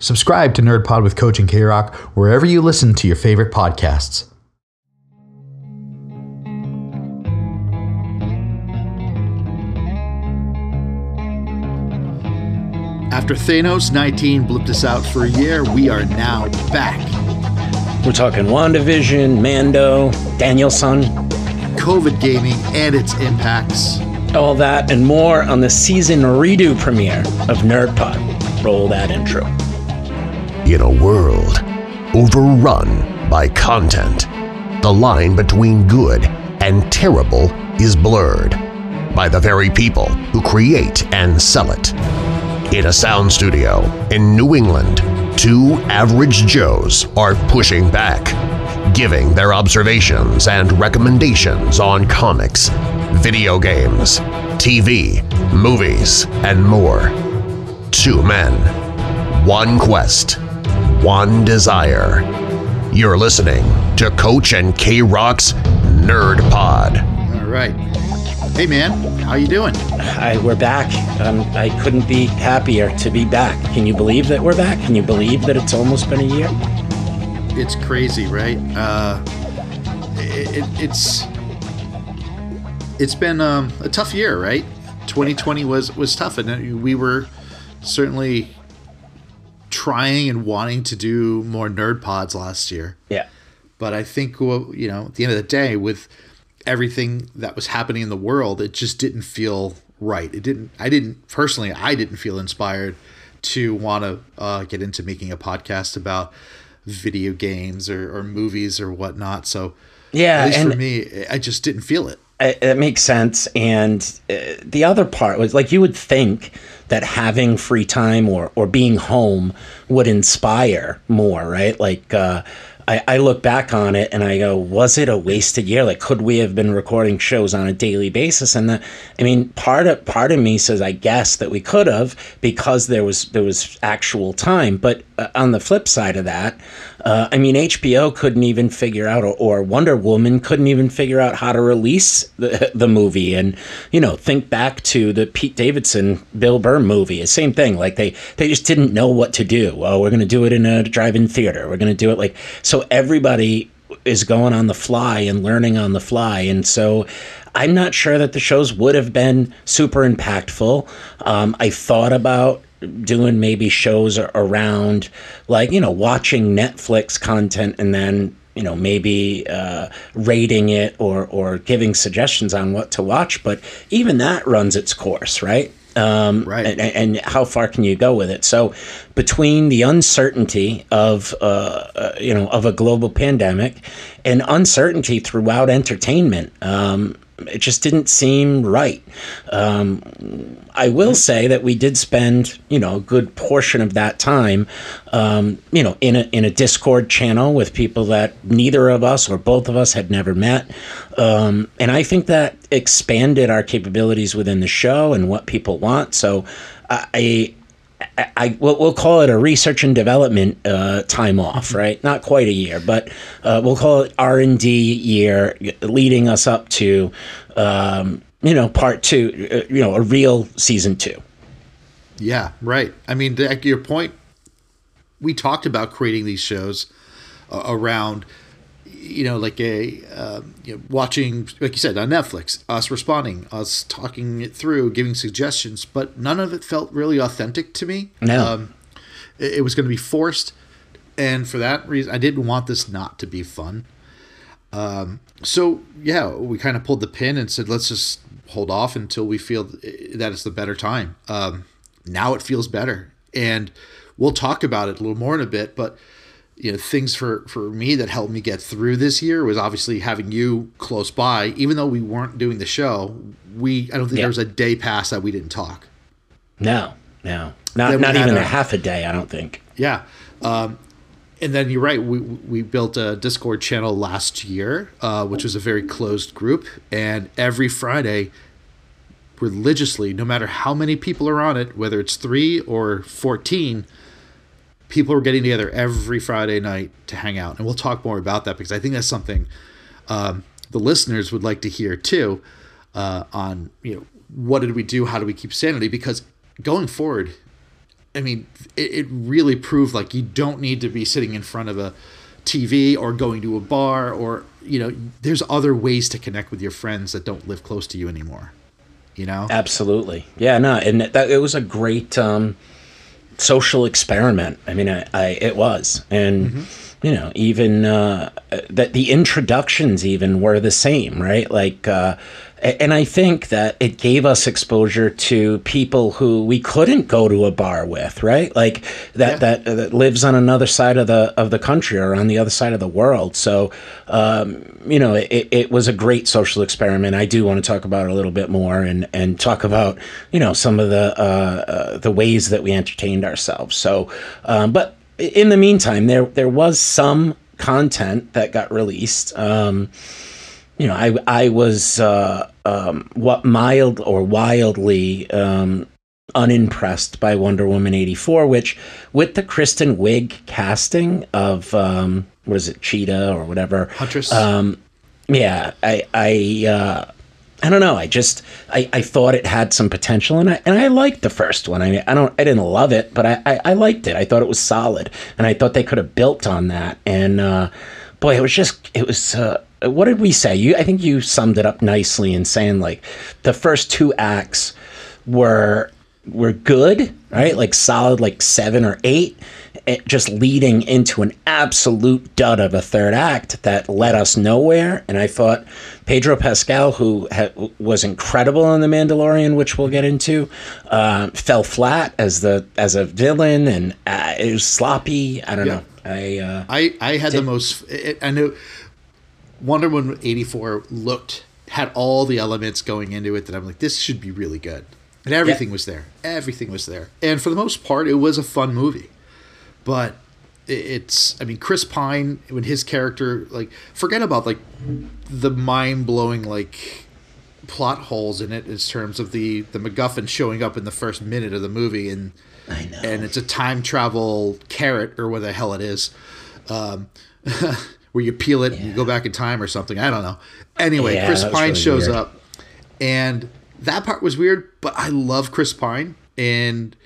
Subscribe to Nerd Pod with Coach and K Rock wherever you listen to your favorite podcasts. After Thanos 19 blipped us out for a year, we are now back. We're talking WandaVision, Mando, Daniel-san, COVID gaming and its impacts. all that and more on the season redo premiere of Nerd Pod. Roll that intro. In a world overrun by content, the line between good and terrible is blurred by the very people who create and sell it. In a sound studio in New England, two average Joes are pushing back, giving their observations and recommendations on comics, video games, TV, movies, and more. Two men, one quest, one desire. You're listening to Coach and K Rock's Nerd Pod. All right. Hey man, how you doing? I, we're back. Um, I couldn't be happier to be back. Can you believe that we're back? Can you believe that it's almost been a year? It's crazy, right? Uh, it, it, it's it's been um, a tough year, right? 2020 was was tough, and we were certainly trying and wanting to do more nerd pods last year. Yeah. But I think well, you know, at the end of the day, with everything that was happening in the world, it just didn't feel right. It didn't. I didn't personally. I didn't feel inspired to want to uh, get into making a podcast about video games or, or movies or whatnot. So Yeah, at least and- for me, I just didn't feel it. It, it makes sense. And uh, the other part was like you would think that having free time or, or being home would inspire more, right? Like, uh, I, I look back on it and I go, was it a wasted year? Like, could we have been recording shows on a daily basis? And the, I mean, part of part of me says, I guess that we could have because there was there was actual time. But on the flip side of that, uh, I mean, HBO couldn't even figure out, or, or Wonder Woman couldn't even figure out how to release the the movie. And you know, think back to the Pete Davidson Bill Burr movie. Same thing. Like they they just didn't know what to do. Oh, we're going to do it in a drive-in theater. We're going to do it like so. Everybody is going on the fly and learning on the fly, and so. I'm not sure that the shows would have been super impactful. Um, I thought about doing maybe shows around like you know watching netflix content and then you know maybe uh, rating it or or giving suggestions on what to watch but even that runs its course right um, Right. and, and how far can you go with it so between the uncertainty of uh, uh, you know of a global pandemic and uncertainty throughout entertainment um, it just didn't seem right um, I will say that we did spend, you know, a good portion of that time, um, you know, in a in a Discord channel with people that neither of us or both of us had never met, um, and I think that expanded our capabilities within the show and what people want. So, I. I, I we'll, we'll call it a research and development uh, time off, right? Not quite a year, but uh, we'll call it R and D year, leading us up to, um, you know, part two, uh, you know, a real season two. Yeah, right. I mean, to to your point, we talked about creating these shows uh, around, you know, like a um, you know, watching, like you said, on Netflix, us responding, us talking it through, giving suggestions, but none of it felt really authentic to me. No. Um, it, it was going to be forced, and for that reason, I didn't want this not to be fun. Um, so yeah, we kind of pulled the pin and said, let's just hold off until we feel that it's the better time. Um, now it feels better, and we'll talk about it a little more in a bit. But you know, things for for me that helped me get through this year was obviously having you close by. Even though we weren't doing the show, we I don't think Yeah. there was a day past that we didn't talk. No, no, not not even a a- half a day. I don't think. Yeah. Um, and then you're right. We, we built a Discord channel last year, uh, which was a very closed group. And every Friday, religiously, no matter how many people are on it, whether it's three or 14, people are getting together every Friday night to hang out. And we'll talk more about that because I think that's something um, the listeners would like to hear too uh, on, you know, what did we do? How do we keep sanity? Because going forward, I mean, it, it really proved like you don't need to be sitting in front of a TV or going to a bar or you know, there's other ways to connect with your friends that don't live close to you anymore. You know, Absolutely. Yeah, no, and that it was a great um, social experiment. I mean, I, I it was, and you know, even uh, that the introductions even were the same, right? Like, uh, and I think that it gave us exposure to people who we couldn't go to a bar with, right? Like that Yeah. that that lives on another side of the of the country or on the other side of the world. So, um, you know, it, it was a great social experiment. I do want to talk about it a little bit more and and talk about you know some of the uh, uh, the ways that we entertained ourselves. So, um, but in the meantime, there there was some content that got released. Um, you know, I I was uh, um, what mild or wildly um, unimpressed by Wonder Woman eighty four, which with the Kristen Wiig casting of um, what is it, Cheetah or whatever. Huntress. Um, yeah, I I uh, I don't know. I just I, I thought it had some potential, and I and I liked the first one. I mean, I don't I didn't love it, but I, I, I liked it. I thought it was solid, and I thought they could have built on that. And uh, boy, it was just it was. Uh, what did we say? You I think you summed it up nicely in saying like the first two acts were were good, right? Like solid, like seven or eight, it just leading into an absolute dud of a third act that led us nowhere. And I thought Pedro Pascal, who ha- was incredible in The Mandalorian, which we'll get into, uh, fell flat as the as a villain, and uh, it was sloppy. I don't Yeah. know. I uh, I I had the most. It, I know Wonder Woman eighty four looked had all the elements going into it that I'm like this should be really good, and everything Yeah. was there. Everything was there, and for the most part, it was a fun movie. But it's I mean Chris Pine when his character like forget about like the mind blowing like plot holes in it in terms of the the MacGuffin showing up in the first minute of the movie and I know. and it's a time travel carrot or what the hell it is, um, where you peel it and you go back in time or something. I don't know. Anyway, Yeah, Chris Pine really shows weird. up, and that part was weird. But I love Chris Pine, and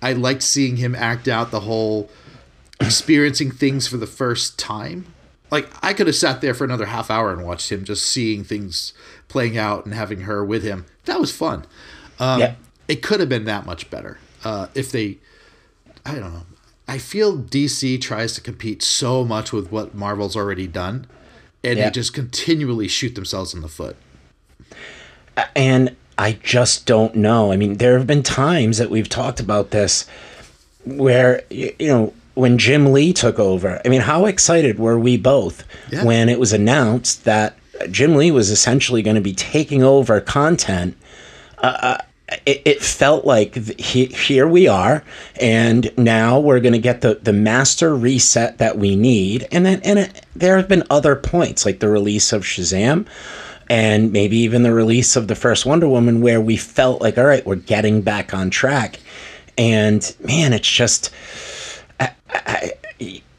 I liked seeing him act out the whole experiencing things for the first time. Like I could have sat there for another half hour and watched him just seeing things playing out and having her with him. That was fun. Um, Yeah. It could have been that much better uh, if they. I don't know. I feel DC tries to compete so much with what Marvel's already done, and Yeah. they just continually shoot themselves in the foot. and I just don't know. I mean, there have been times that we've talked about this where you know when Jim Lee took over. I mean, how excited were we both Yeah. when it was announced that Jim Lee was essentially going to be taking over content? Uh, it, it felt like he, here we are, and now we're going to get the, the master reset that we need. And then, and it, there have been other points like the release of Shazam, and maybe even the release of the first Wonder Woman, where we felt like, all right, we're getting back on track. And man, it's just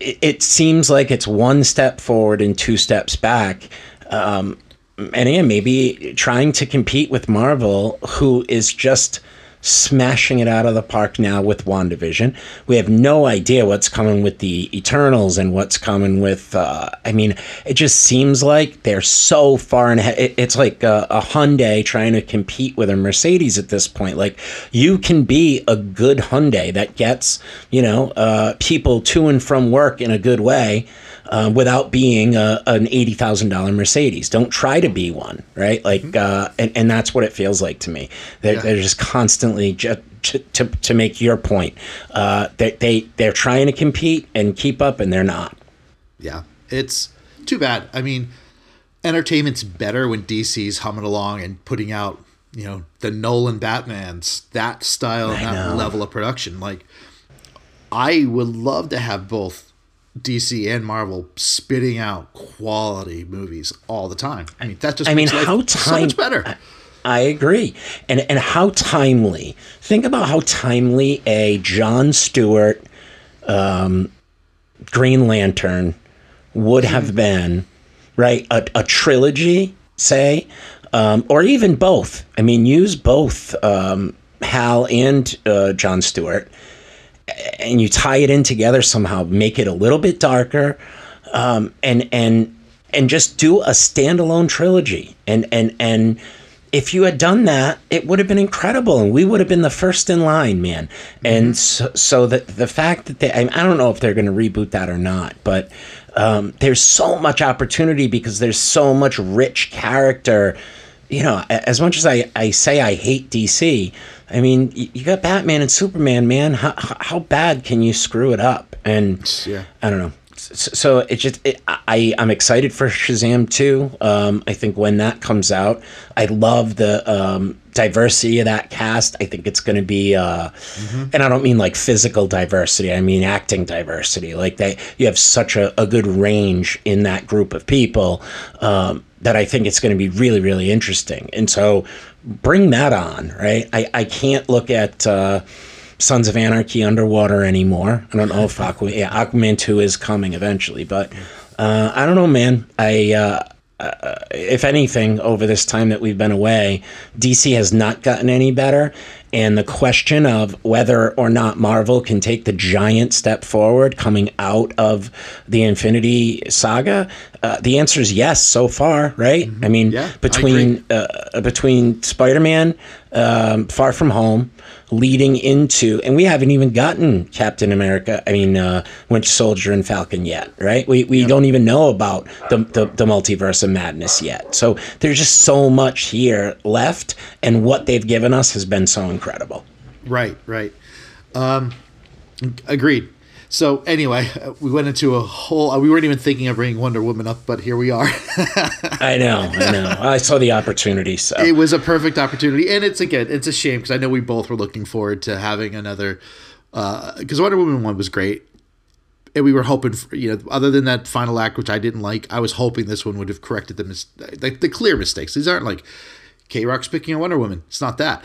it, it seems like it's one step forward and two steps back. Um, and again, maybe trying to compete with Marvel, who is just smashing it out of the park now with WandaVision. We have no idea what's coming with the Eternals and what's coming with. Uh, I mean, it just seems like they're so far ahead. It, it's like a, a Hyundai trying to compete with a Mercedes at this point. Like, you can be a good Hyundai that gets, you know, uh, people to and from work in a good way uh, without being a, an eighty thousand dollar Mercedes. Don't try to be one, right? Like, uh, and and that's what it feels like to me. They're, Yeah. they're just constantly just to, to, to make your point. Uh, they they they're trying to compete and keep up, and they're not. Yeah, it's too bad. I mean, entertainment's better when DC's humming along and putting out, you know, the Nolan Batmans, that style, and that know. level of production. Like, I would love to have both DC and Marvel spitting out quality movies all the time. I mean, that just I mean, how so much better. I agree, and and how timely. Think about how timely a John Stewart, um, Green Lantern, would have been, right? A, a trilogy, say, um, or even both. I mean, use both um, Hal and uh, John Stewart, and you tie it in together somehow, make it a little bit darker, um, and and and just do a standalone trilogy. And and and if you had done that, it would have been incredible, and we would have been the first in line, man. And so, so that the fact that they, I, I don't know if they're going to reboot that or not, but um, there's so much opportunity because there's so much rich character. You know, as much as I, I say I hate DC, I mean, you got Batman and Superman, man. How, how bad can you screw it up? And Yeah. I don't know. So, it just it, I I'm excited for Shazam 2. Um, I think when that comes out, I love the um, diversity of that cast. I think it's going to be, uh, and I don't mean like physical diversity. I mean acting diversity. Like they, you have such a, a good range in that group of people um, that I think it's going to be really really interesting. And so bring that on, right? I I can't look at. Uh, Sons of Anarchy underwater anymore. I don't know if Aquaman, yeah, Aquaman 2 is coming eventually, but uh, I don't know, man. I, uh, uh, if anything, over this time that we've been away, DC has not gotten any better. And the question of whether or not Marvel can take the giant step forward coming out of the Infinity Saga, uh, the answer is yes so far, right? I mean, Yeah, I between uh, between Spider-Man, um, Far From Home, leading into, and we haven't even gotten Captain America. I mean, uh, Winter Soldier and Falcon yet, right? We we don't even know about the, the the multiverse of madness yet. So there's just so much here left, and what they've given us has been so incredible. Right, right. Um, agreed. So anyway, uh, we went into a whole. Uh, we weren't even thinking of bringing Wonder Woman up, but here we are. I know, I know. I saw the opportunity, so it was a perfect opportunity, and it's again, it's a shame because I know we both were looking forward to having another. Because Wonder Woman one was great, and we were hoping, for, you know, other than that final act, which I didn't like, I was hoping this one would have corrected the mis- like the clear mistakes. These aren't like K Rock's picking a Wonder Woman. It's not that.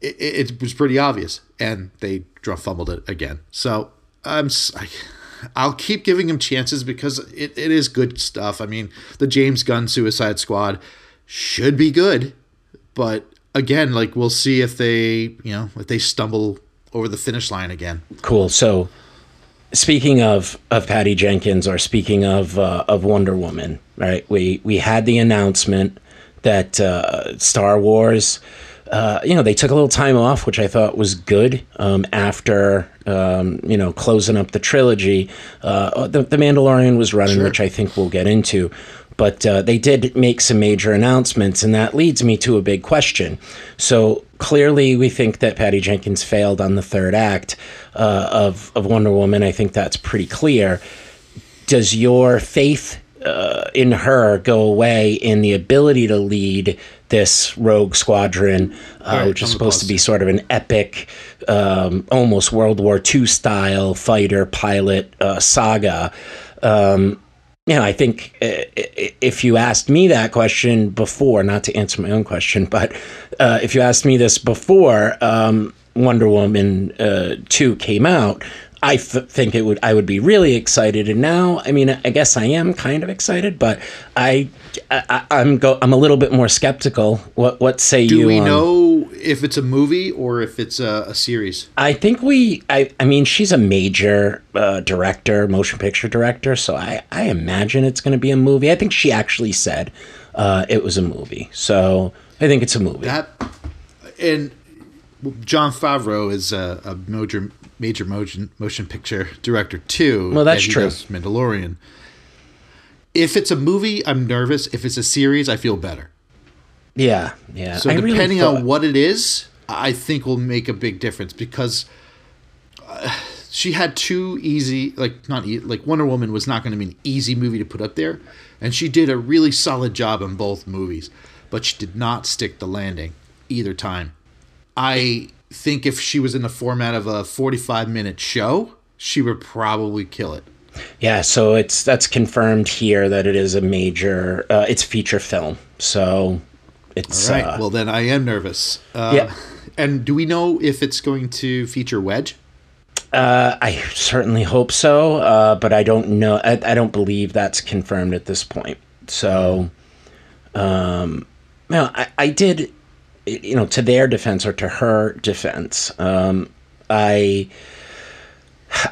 It, it, it was pretty obvious, and they fumbled it again. So I'm. I'll keep giving him chances because it, it is good stuff. I mean, the James Gunn Suicide Squad should be good, but again, like we'll see if they, you know, if they stumble over the finish line again. Cool. So, speaking of of Patty Jenkins, or speaking of uh, of Wonder Woman, right? We we had the announcement that uh, Star Wars. Uh, you know, they took a little time off, which I thought was good. Um, after um, you know closing up the trilogy, uh, the, the Mandalorian was running, which I think we'll get into. But uh, they did make some major announcements, and that leads me to a big question. So clearly, we think that Patty Jenkins failed on the third act uh, of of Wonder Woman. I think that's pretty clear. Does your faith uh, in her go away in the ability to lead this rogue squadron, uh, right, which is supposed to be sort of an epic, um, almost World War II style fighter pilot uh, saga? Um, you know, I think uh, if you asked me that question before, not to answer my own question, but uh, if you asked me this before um, Wonder Woman uh, 2 came out, I think it would I would be really excited. And now, I mean, I guess I am kind of excited, but I, I I'm go I'm a little bit more skeptical. What what say Do you? Do we on- know if it's a movie or if it's a, a series? I think we. I. I mean, she's a major uh, director, motion picture director. So I. I imagine it's going to be a movie. I think she actually said uh, it was a movie. So I think it's a movie. That and Jon Favreau is a, a major major motion motion picture director too. Well, that's true. Mandalorian. If it's a movie, I'm nervous. If it's a series, I feel better. yeah. Yeah. So I really depending thought- on what it is, I think will make a big difference because uh, she had two easy, like not e- like Wonder Woman was not going to be an easy movie to put up there, and she did a really solid job in both movies, but she did not stick the landing either time. I think if she was in the format of a 45 minute show, she would probably kill it. Yeah, so it's that's confirmed here that it is a major. Uh, it's feature film, so it's Right. uh, well, then I am nervous. Uh, Yeah. And do we know if it's going to feature Wedge? uh, I certainly hope so, uh, but I don't know. I, I don't believe that's confirmed at this point. So, um, well, I, I did, you know, to their defense or to her defense, um, I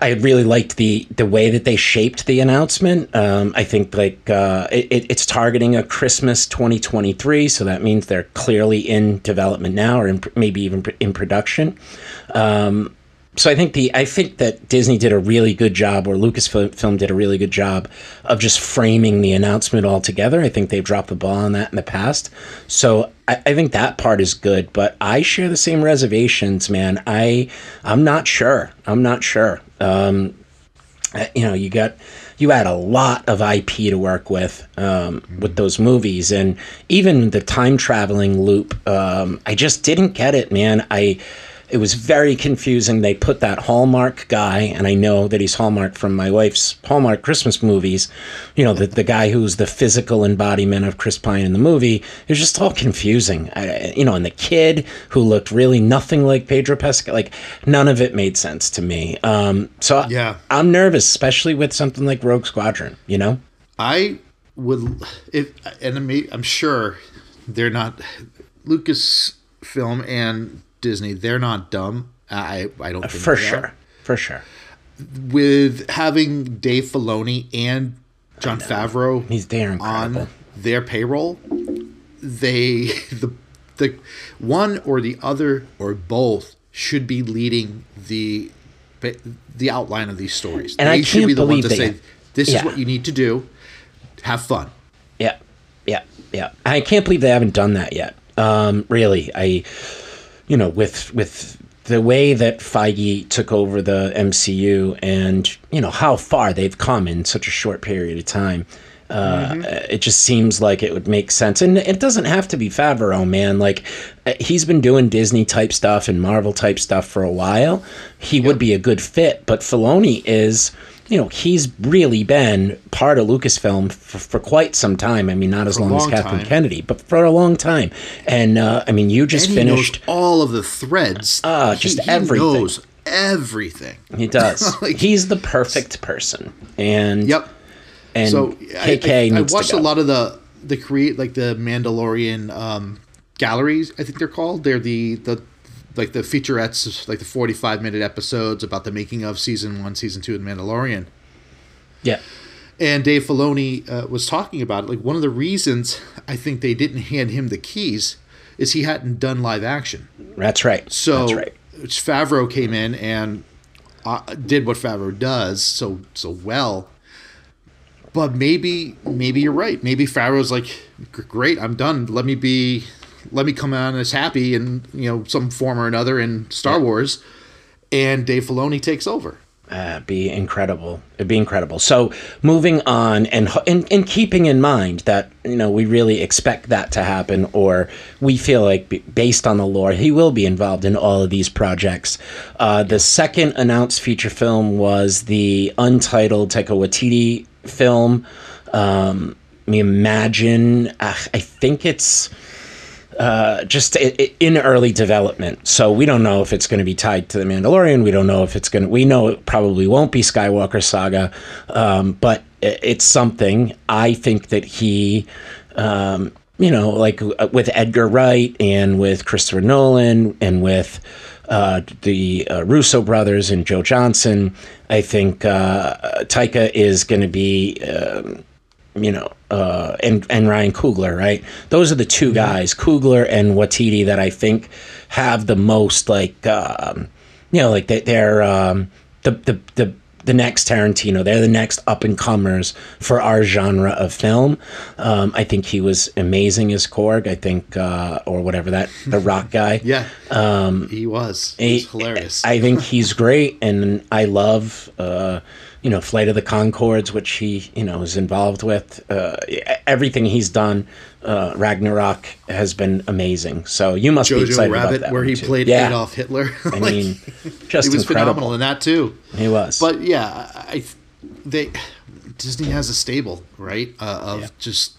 I really liked the the way that they shaped the announcement. Um, I think like uh, it, it's targeting a Christmas 2023, so that means they're clearly in development now, or in, maybe even in production. Um, so I think the I think that Disney did a really good job, or Lucasfilm did a really good job of just framing the announcement all together. I think they've dropped the ball on that in the past. So I, I think that part is good, but I share the same reservations, man. I I'm not sure. I'm not sure. Um, you know, you got you had a lot of IP to work with um, with those movies, and even the time traveling loop. Um, I just didn't get it, man. I it was very confusing. They put that Hallmark guy, and I know that he's Hallmark from my wife's Hallmark Christmas movies. You know, the, the guy who's the physical embodiment of Chris Pine in the movie. It was just all confusing. I, you know, and the kid who looked really nothing like Pedro Pascal, like none of it made sense to me. Um, so Yeah. I, I'm nervous, especially with something like Rogue Squadron, you know? I would, if, and I'm, I'm sure they're not Lucasfilm and Disney. They're not dumb. I I don't think For they are. sure. For sure. With having Dave Filoni and Jon Favreau He's there on their payroll, they the the one or the other or both should be leading the the outline of these stories. And they I should be the believe to say, "This yeah. is what you need to do. Have fun." Yeah, yeah, yeah. I can't believe they haven't done that yet. Um, really, I, you know, with with the way that Feige took over the MCU and you know how far they've come in such a short period of time. Uh, It just seems like it would make sense, and it doesn't have to be Favreau, man. Like uh, he's been doing Disney type stuff and Marvel type stuff for a while. He would be a good fit, but Filoni is you know, he's really been part of Lucasfilm for, for quite some time. I mean, not as a long as Kathleen time. Kennedy, but for a long time. And uh, I mean, you just And finished. all of the threads. Ah, He- just he everything. knows everything. He does. Like- he's the perfect person. And Yep. And so I, KK I, I needs watched a lot of the the create like the Mandalorian um, galleries. I think they're called. They're the the like the featurettes, like the forty five minute episodes about the making of season one, season two The Mandalorian. yeah, And Dave Filoni uh, was talking about it. Like one of the reasons I think they didn't hand him the keys is he hadn't done live action. that's right. So that's right. Favreau came in and uh, did what Favreau does so so well. But maybe maybe you're right. Maybe Favreau's like, great, I'm done. Let me be, let me come on as happy in you know some form or another in Star Wars, and Dave Filoni takes over. Uh, be incredible. It'd be incredible. So moving on, and and and keeping in mind that you know we really expect that to happen, or we feel like based on the lore, he will be involved in all of these projects. Uh, the second announced feature film was the untitled Taika Waititi film. Um, I mean, imagine. Uh, I think it's uh, just in early development. So we don't know if it's going to be tied to the Mandalorian. We don't know if it's going to. We know it probably won't be Skywalker Saga, um, but it's something. I think that he. Um, you know, like uh, with Edgar Wright and with Christopher Nolan and with uh, the uh, Russo brothers and Joe Johnson, I think uh, Taika is going to be um, you know, uh, and and Ryan Coogler, right? Those are the 2 guys, Coogler and Waititi, that I think have the most like, um, you know, like they, they're um, the the the the next Tarantino. They're the next up and comers for our genre of film. Um, I think he was amazing as Korg. I think, uh, or whatever that the rock guy. Yeah, um, he was. He was hilarious. I think he's great, and I love, uh, you know, Flight of the Conchords, which he, you know, is involved with. Uh, everything he's done, uh, Ragnarok has been amazing. So you must be Jojo excited about Rabbit, that where he too. played yeah, Adolf Hitler. I Like, mean, just he was incredible. phenomenal in that too. He was. But yeah, I they Disney has a stable right uh, of Yeah. just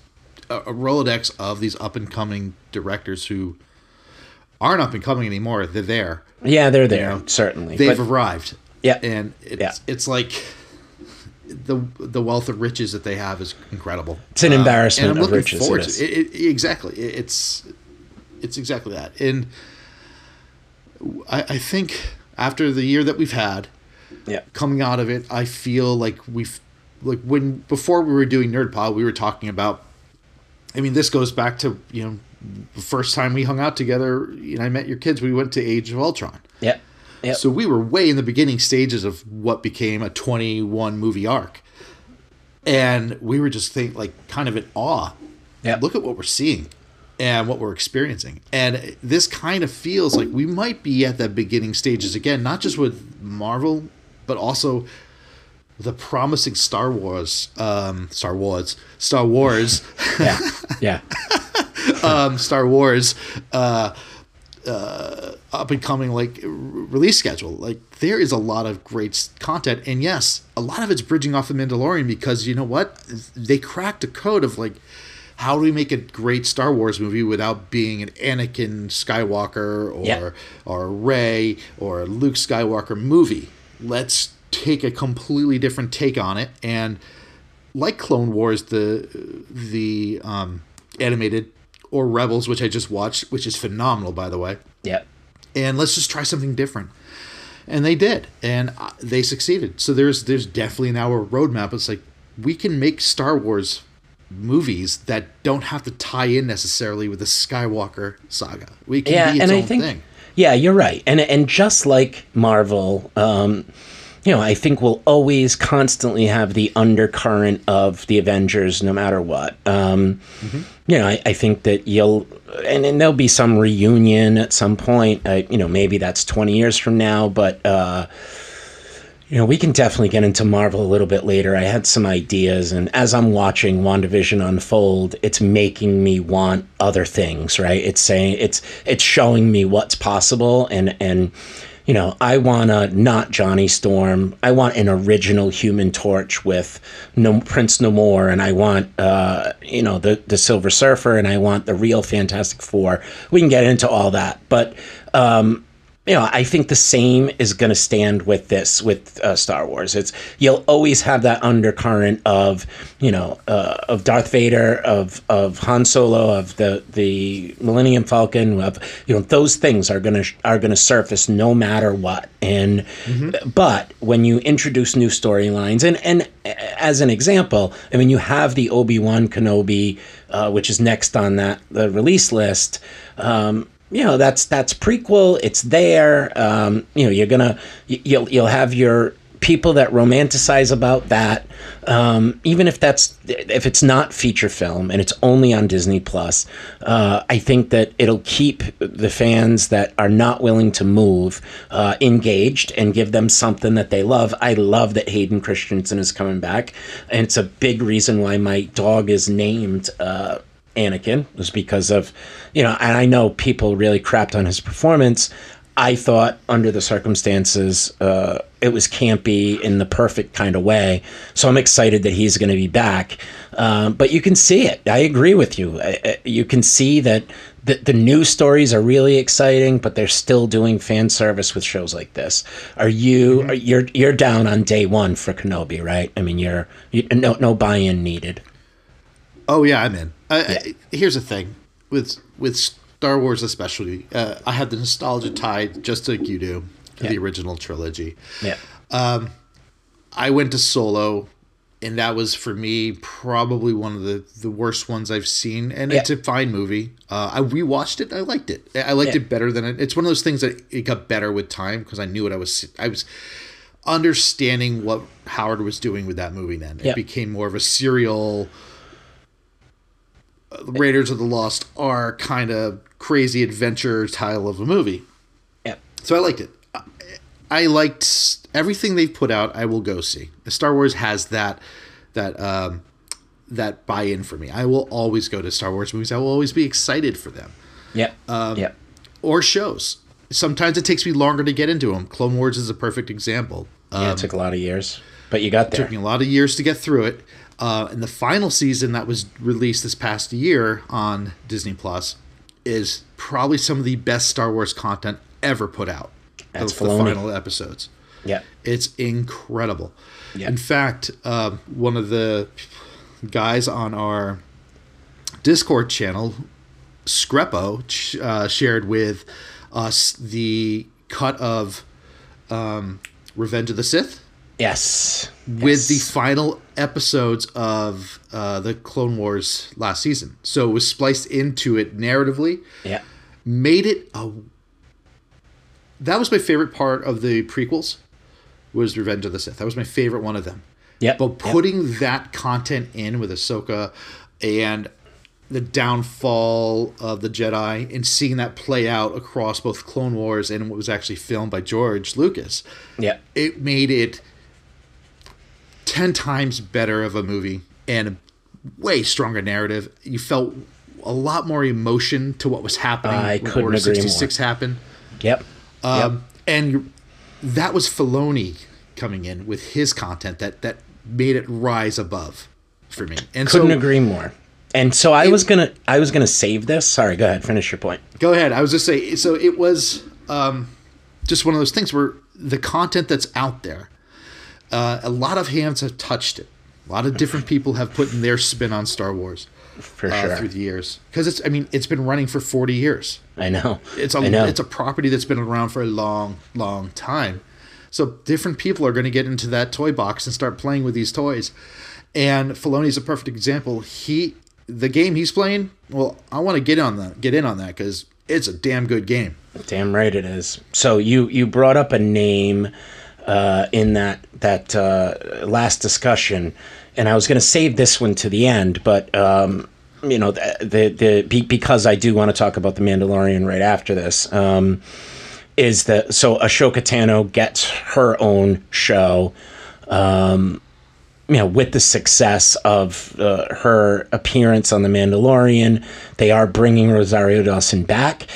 a, a rolodex of these up and coming directors who aren't up and coming anymore. They're there. yeah, they're there know, certainly. They've But arrived. Yeah. and it's Yeah. it's like the the wealth of riches that they have is incredible. It's an Um, embarrassment and I'm looking riches, forward it to it. It- exactly. It- it's it's exactly that. And I, I think after the year that we've had, Yeah. coming out of it, I feel like we've like when before we were doing Nerd Pod, we were talking about. I mean, this goes back to you know the first time we hung out together. And I met your kids. We went to Age of Ultron. Yep. Yep. So we were way in the beginning stages of what became a 21 movie arc. And we were just think like kind of in awe. Yep. Look at what we're seeing and what we're experiencing. And this kind of feels like we might be at the beginning stages again, not just with Marvel, but also the promising Star Wars, um, Star Wars, Star Wars, yeah. Yeah. um, Star Wars, uh, uh, up and coming like release schedule. Like there is a lot of great content, and yes, a lot of it's bridging off the Mandalorian because you know what they cracked a code of like how do we make a great Star Wars movie without being an Anakin Skywalker or Yeah. or Rey or a Luke Skywalker movie. Let's take a completely different take on it and like Clone Wars, the the um, animated or Rebels, which I just watched, which is phenomenal, by the way. Yep. And let's just try something different. And they did, and uh, they succeeded. So there's there's definitely now a roadmap. It's like we can make Star Wars movies that don't have to tie in necessarily with the Skywalker saga. We can yeah, be its and own I think thing. yeah, you're right, and and just like Marvel, um, you know, I think we'll always constantly have the undercurrent of the Avengers, no matter what. Um, You know, I, I think that you'll, and, and there'll be some reunion at some point. Uh, you know, maybe that's twenty years from now, but. Uh, you know, we can definitely get into Marvel a little bit later. I had some ideas, and as I'm watching WandaVision unfold, it's making me want other things, right? It's saying it's it's showing me what's possible and and you know, I want a not Johnny Storm. I want an original Human Torch with no Prince Namor, and I want uh, you know the the Silver Surfer, and I want the real Fantastic Four. We can get into all that, but um, you know, I think the same is going to stand with this with uh, Star Wars. It's you'll always have that undercurrent of you know uh, of Darth Vader, of of Han Solo, of the the Millennium Falcon, of you know those things are gonna are gonna surface no matter what. And but when you introduce new storylines, and and as an example, I mean you have the Obi Wan Kenobi, uh, which is next on that the release list. Um, you know that's that's prequel it's there um, you know you're gonna you'll you'll have your people that romanticize about that um, even if that's if it's not feature film and it's only on disney plus uh, i think that it'll keep the fans that are not willing to move uh, engaged and give them something that they love. I love that hayden christensen is coming back and it's a big reason why my dog is named uh, Anakin was because of, you know, and I know people really crapped on his performance. I thought under the circumstances, uh, it was campy in the perfect kind of way. So I'm excited that he's going to be back. Um, but you can see it. I agree with you. I, I, you can see that the, the new stories are really exciting, but they're still doing fan service with shows like this. Are you? Are, you're you're down on day one for Kenobi, right? I mean, you're you, no no buy-in needed. Oh yeah, I'm in. I, here's the thing with with Star Wars, especially. Uh, I had the nostalgia tied just like you do to the original trilogy. Yeah. I went to Solo, and that was for me probably one of the the worst ones I've seen. And it's a fine movie. Uh, I rewatched it. I liked it. I liked Yeah. it better than it. It's one of those things that it got better with time because I knew what I was. I was understanding what Howard was doing with that movie. Then it became more of a serial. Raiders of the Lost Ark kind of crazy adventure style of a movie. Yeah. So I liked it. I- liked everything they've put out. I will go see. Star Wars has that that um, that buy-in for me. I will always go to Star Wars movies. I will always be excited for them Yeah. yeah. or shows. Sometimes it takes me longer to get into them. Clone Wars is a perfect example. Yeah, it took a lot of years, but you got there. took me a lot of years to get through it. Uh, and the final season that was released this past year on Disney Plus is probably some of the best Star Wars content ever put out. That's the, final episodes. Yeah. It's incredible. Yeah. In fact, um, one of the guys on our Discord channel, Screpo, uh, shared with us the cut of um, Revenge of the Sith Yes. with the final episodes of uh, the Clone Wars last season. So it was spliced into it narratively, yeah. made it a. That was my favorite part of the prequels. Was Revenge of the Sith? That was my favorite one of them. Yeah. But yep. putting that content in with Ahsoka and the downfall of the Jedi and seeing that play out across both Clone Wars and what was actually filmed by George Lucas, Yeah. it made it 10 times better of a movie and a way stronger narrative. You felt a lot more emotion to what was happening I when couldn't Order agree 66 happened. Yep. Um, And that was Filoni coming in with his content that, that made it rise above for me. And Couldn't so, agree more. And so I was gonna I was gonna save this. Sorry, go ahead, finish your point. Go ahead. I was just say So it was um, just one of those things where the content that's out there, uh, a lot of hands have touched it. A lot of different people have put in their spin on Star Wars For uh, sure. through the years because it's. I mean, it's been running for forty years. I know. It's a I know. it's a property that's been around for a long, long time. So different people are going to get into that toy box and start playing with these toys. And Filoni's a perfect example. He the game he's playing. Well, I want to get on that, get in on that because it's a damn good game. Damn right it is. So you you brought up a name uh, in that that uh, last discussion, and I was going to save this one to the end, but um, you know the the, the be, because I do want to talk about the Mandalorian right after this. Um, is that so? Ahsoka Tano gets her own show. Um, you know, with the success of uh, her appearance on The Mandalorian, they are bringing Rosario Dawson back.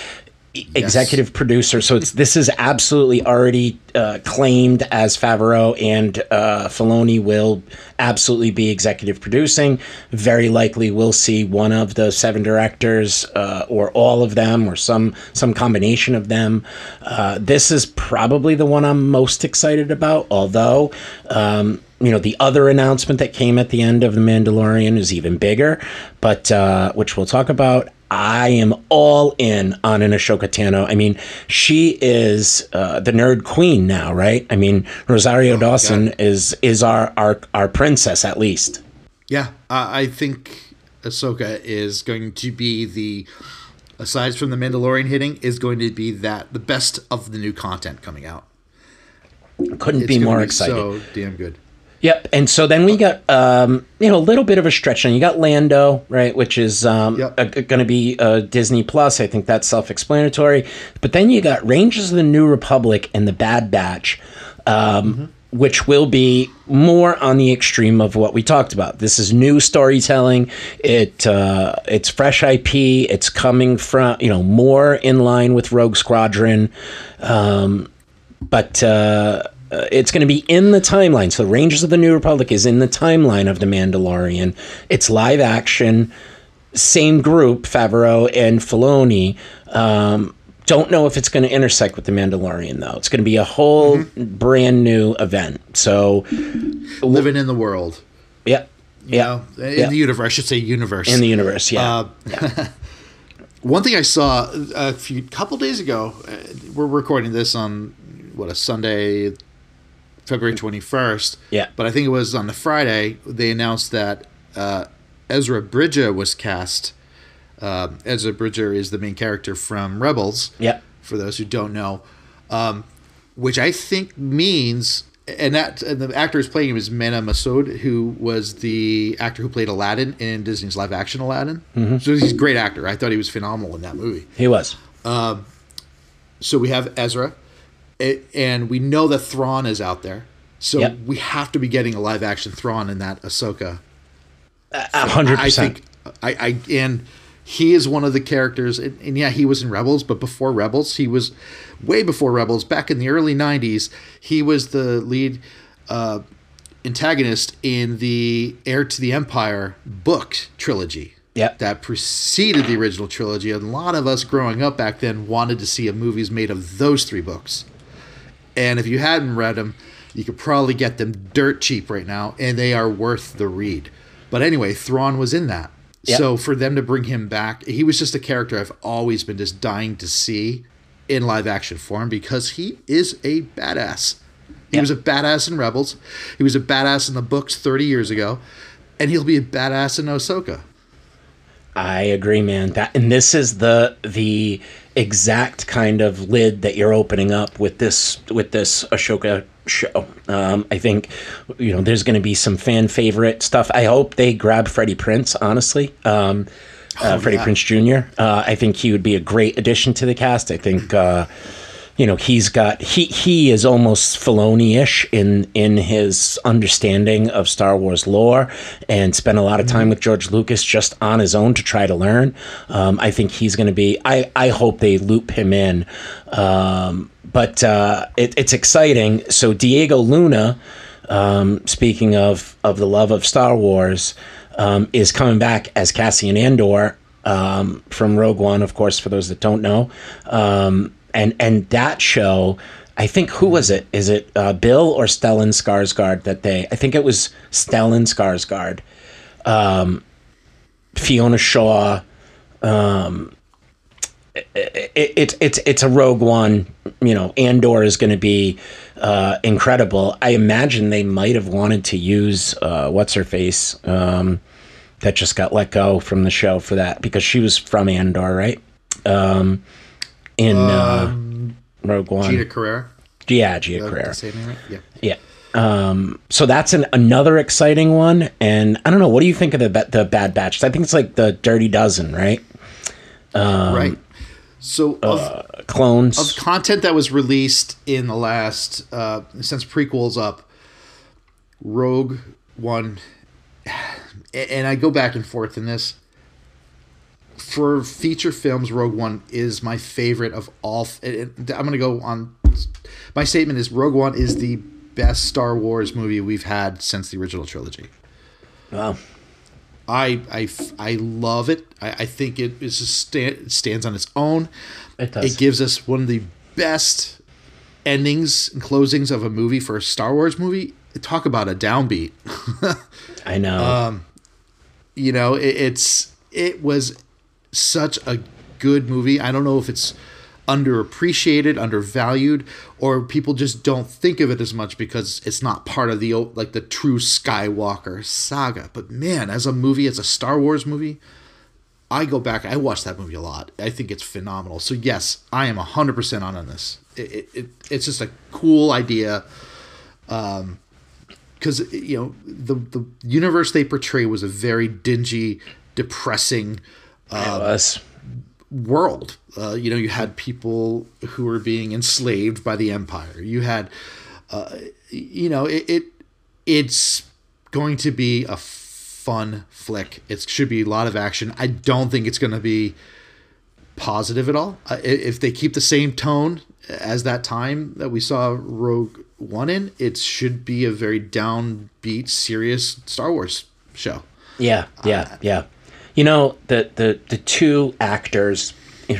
Executive producer, so it's this is absolutely already uh, claimed as Favreau and uh, Filoni will absolutely be executive producing. Very likely, we'll see one of the seven directors uh, or all of them or some some combination of them. Uh, this is probably the one I'm most excited about. Although, um, you know, the other announcement that came at the end of The Mandalorian is even bigger, but uh, which we'll talk about. I am all in on an Ahsoka Tano. I mean, she is uh, the nerd queen now, right? I mean, Rosario Dawson is is our, our our princess at least. Yeah, I I think Ahsoka is going to be the, aside from the Mandalorian hitting, is going to be that the best of the new content coming out. Couldn't It's be more excited. So damn good. Yep. And so then we got, um, you know, a little bit of a stretch. And you got Lando, right, which is um, Yep. going to be uh, Disney Plus. I think that's self explanatory. But then you got Rangers of the New Republic and the Bad Batch. Um, Which will be more on the extreme of what we talked about. This is new storytelling. It uh, it's fresh IP. It's coming from you know more in line with Rogue Squadron. Um, but uh, uh, it's going to be in the timeline. So, Rangers of the New Republic is in the timeline of The Mandalorian. It's live action, same group, Favreau and Filoni. Um, don't know if it's going to intersect with The Mandalorian, though. It's going to be a whole brand new event. So, Living in the world. yeah. Yeah. know, in Yeah. the universe. I should say universe. In the universe, yeah. Uh, One thing I saw a few couple days ago, uh, we're recording this on what a Sunday, February twenty first. Yeah. But I think it was on the Friday they announced that uh, Ezra Bridger was cast. Um Ezra Bridger is the main character from Rebels. yeah. For those who don't know, um, which I think means, and that and the actor who's playing him is Mena Massoud, who was the actor who played Aladdin in Disney's live action Aladdin. So he's a great actor. I thought he was phenomenal in that movie. He was. So we have Ezra, a- and we know that Thrawn is out there. So Yep. we have to be getting a live action Thrawn in that Ahsoka. A hundred I percent. think I, I and he is one of the characters and, and yeah he was in rebels but before rebels he was way before rebels back in the early 90s he was the lead uh, antagonist in the heir to the empire book trilogy Yep. that preceded the original trilogy and a lot of us growing up back then wanted to see a movies made of those three books and if you hadn't read them, you could probably get them dirt cheap right now, and they are worth the read. But anyway, Thrawn was in that. Yep. So for them to bring him back, he was just a character I've always been just dying to see in live action form because he is a badass. He Yeah. was a badass in Rebels. He was a badass in the books 30 years ago, and he'll be a badass in Ahsoka. I agree, man. That and this is the the exact kind of lid that you're opening up with this with this Ahsoka show. Um, I think you know there's going to be some fan favorite stuff. I hope they grab Freddie Prinze. Honestly, um, uh, Freddie yeah. Prinze Jr. Uh, I think he would be a great addition to the cast. I think. Uh, you know he's got he he is almost Filoni-ish in in his understanding of Star Wars lore and spent a lot of time with George Lucas just on his own to try to learn. Um, I think he's going to be. I I hope they loop him in. Um, but uh, it, it's exciting. So Diego Luna, um, speaking of of the love of Star Wars, um, is coming back as Cassian Andor um, from Rogue One, of course, for those that don't know. Um, and and that show, I think who was it? Is it uh, Bill or Stellan Skarsgård that they? I think it was Stellan Skarsgård. Um, Fiona Shaw. Um, it, it, it's it's a Rogue One. You know, Andor is going to be uh, incredible. I imagine they might have wanted to use uh, what's her face um, that just got let go from the show for that because she was from Andor, right? Um, in uh, Rogue One, Gina Carrera. yeah, Gia Carrera. right? Yeah. Yeah. Um, so that's an another exciting one, and I don't know. What do you think of the the Bad Batch? I think it's like the Dirty Dozen, right? right. So of, Uh, clones. of content that was released in the last uh, since prequels up, Rogue One, and I go back and forth in this. For feature films, Rogue One is my favorite of all. f- it- it- I'm going to go on. My statement is Rogue One is the best Star Wars movie we've had since the original trilogy. Wow. I I, I love it. I, I think it is just sta- it stands on its own. It does. It gives us one of the best endings and closings of a movie for a Star Wars movie. Talk about a downbeat. I know. Um, you know, it, it's it was such a good movie. I don't know if it's underappreciated, undervalued, or people just don't think of it as much because it's not part of the like the true Skywalker saga. But man, as a movie, as a Star Wars movie, I go back. I watch that movie a lot. I think it's phenomenal. So yes, I am hundred percent on on this. It, it, it it's just a cool idea. Um, because you know the the universe they portray was a very dingy, depressing was. world. Uh, you know, you had people who were being enslaved by the empire. You had, uh, you know, it, it it's going to be a fun flick. It should be a lot of action. I don't think it's going to be positive at all. Uh, if they keep the same tone as that time that we saw Rogue One in, it should be a very downbeat, serious Star Wars show. Yeah, yeah, yeah. You know, the the the two actors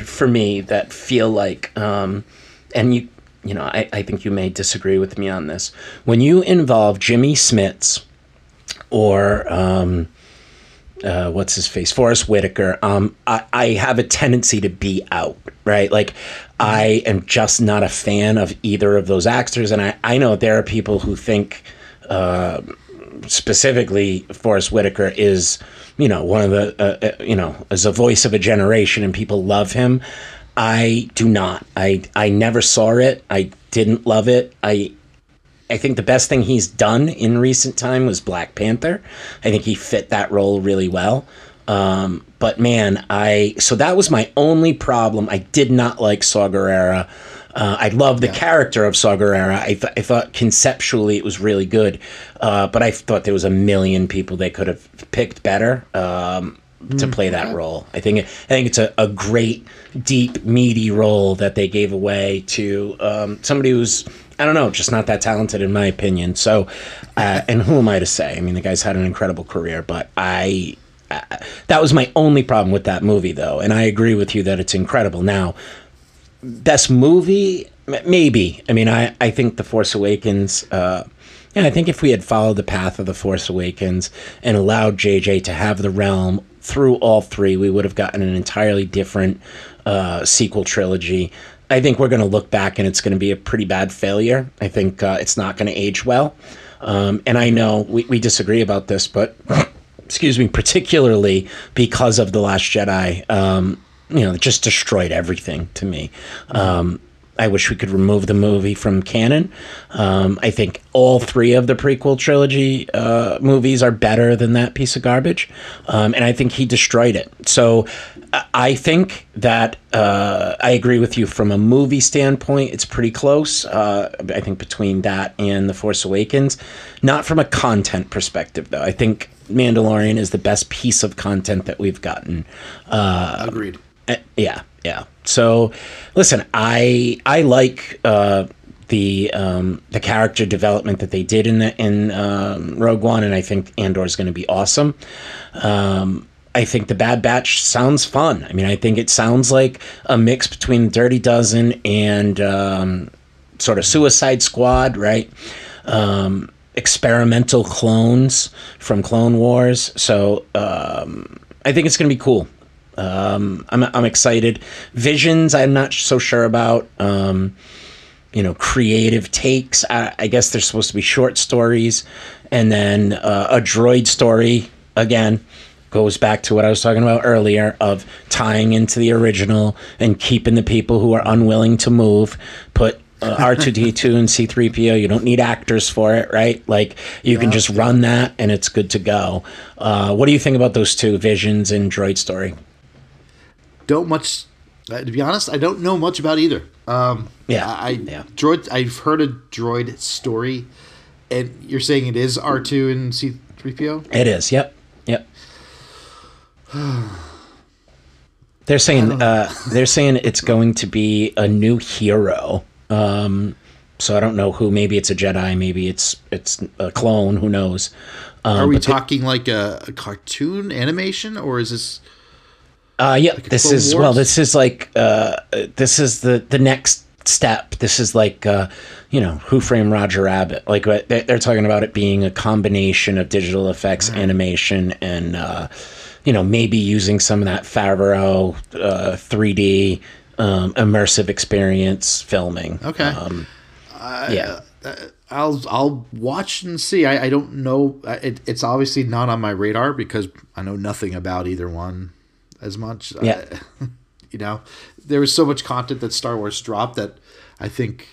for me that feel like um and you you know, I, I think you may disagree with me on this. When you involve Jimmy Smits or um uh, what's his face, Forest Whitaker. Um, I, I have a tendency to be out, right? Like, I am just not a fan of either of those actors, and I, I know there are people who think uh, specifically Forest Whitaker is, you know, one of the, uh, uh, you know, as a voice of a generation, and people love him. I do not. I I never saw it. I didn't love it. I I think the best thing he's done in recent time was Black Panther. I think he fit that role really well. Um, but man, I so that was my only problem. I did not like Saw Gerrera. Uh, I love the character of Saw Gerrera. I, th- I thought conceptually it was really good, uh, but I thought there was a million people they could have picked better um, to play that role. I think I think it's a, a great, deep, meaty role that they gave away to um, somebody who's I don't know, just not that talented in my opinion. So, uh, and who am I to say? I mean, the guy's had an incredible career, but I. Uh, that was my only problem with that movie, though, and I agree with you that it's incredible. Now, best movie, maybe. I mean, I I think The Force Awakens. Uh, yeah, I think if we had followed the path of The Force Awakens and allowed JJ to have the realm through all three, we would have gotten an entirely different uh, sequel trilogy. I think we're going to look back and it's going to be a pretty bad failure. I think uh, it's not going to age well. Um, and I know we, we disagree about this, but excuse me, particularly because of The Last Jedi, um, you know, just destroyed everything to me. Um, I wish we could remove the movie from canon. Um, I think all three of the prequel trilogy uh, movies are better than that piece of garbage, um, and I think he destroyed it. So I think that uh, I agree with you from a movie standpoint. It's pretty close. Uh, I think between that and The Force Awakens, not from a content perspective though. I think Mandalorian is the best piece of content that we've gotten. Uh, Agreed. Uh, yeah, yeah. So, listen, I I like uh, the um, the character development that they did in the in um, Rogue One, and I think Andor is going to be awesome. Um, I think the Bad Batch sounds fun. I mean, I think it sounds like a mix between Dirty Dozen and um, sort of Suicide Squad, right? Um, experimental clones from Clone Wars. So um, I think it's going to be cool. Um, I'm, I'm excited. Visions, I'm not so sure about. Um, you know, creative takes. I, I guess they're supposed to be short stories. And then uh, a droid story, again, goes back to what I was talking about earlier of tying into the original and keeping the people who are unwilling to move, put uh, R2D2 and C3PO. You don't need actors for it, right? Like you can just run that and it's good to go. Uh, what do you think about those two, Visions and Droid Story? Don't much. Uh, to be honest, I don't know much about either. Um, Yeah, I, I yeah. droid. I've heard a droid story, and you're saying it is R two and C three PO. It is. Yep. Yep. They're saying uh, they're saying it's going to be a new hero. Um, so I don't know who. Maybe it's a Jedi. Maybe it's it's a clone. Who knows? Um, Are we they- talking like a, a cartoon animation, or is this? Uh, yeah, this Clone is well. This is like uh, this is the the next step. This is like uh, you know Who Framed Roger Rabbit. Like they- they're talking about it being a combination of digital effects, animation, and uh, you know maybe using some of that Favreau uh, 3D um, immersive experience filming. Okay. Um, yeah. I'll I'll watch and see. I, I don't know. It, it's obviously not on my radar because I know nothing about either one as much. Yeah. I- you know, there was so much content that Star Wars dropped that I think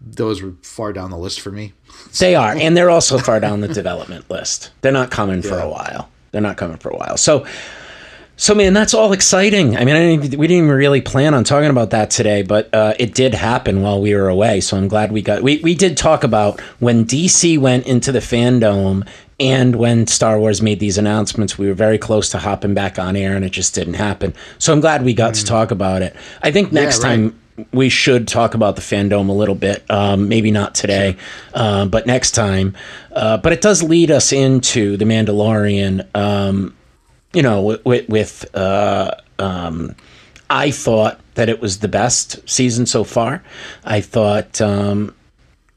those were far down the list for me. They are, and they're also far down the development list. They're not coming for a while. They're not coming for a while. So, so man, that's all exciting. I mean, I didn't, we didn't even really plan on talking about that today, but uh, it did happen while we were away. So I'm glad we got. We we did talk about when DC went into the fandom and when Star Wars made these announcements. We were very close to hopping back on air, and it just didn't happen. So I'm glad we got to talk about it. I think next right. time we should talk about the fandom a little bit. Um, maybe not today, uh, but next time. Uh, but it does lead us into the Mandalorian. Um, you know, with, with uh, um, I thought that it was the best season so far. I thought um,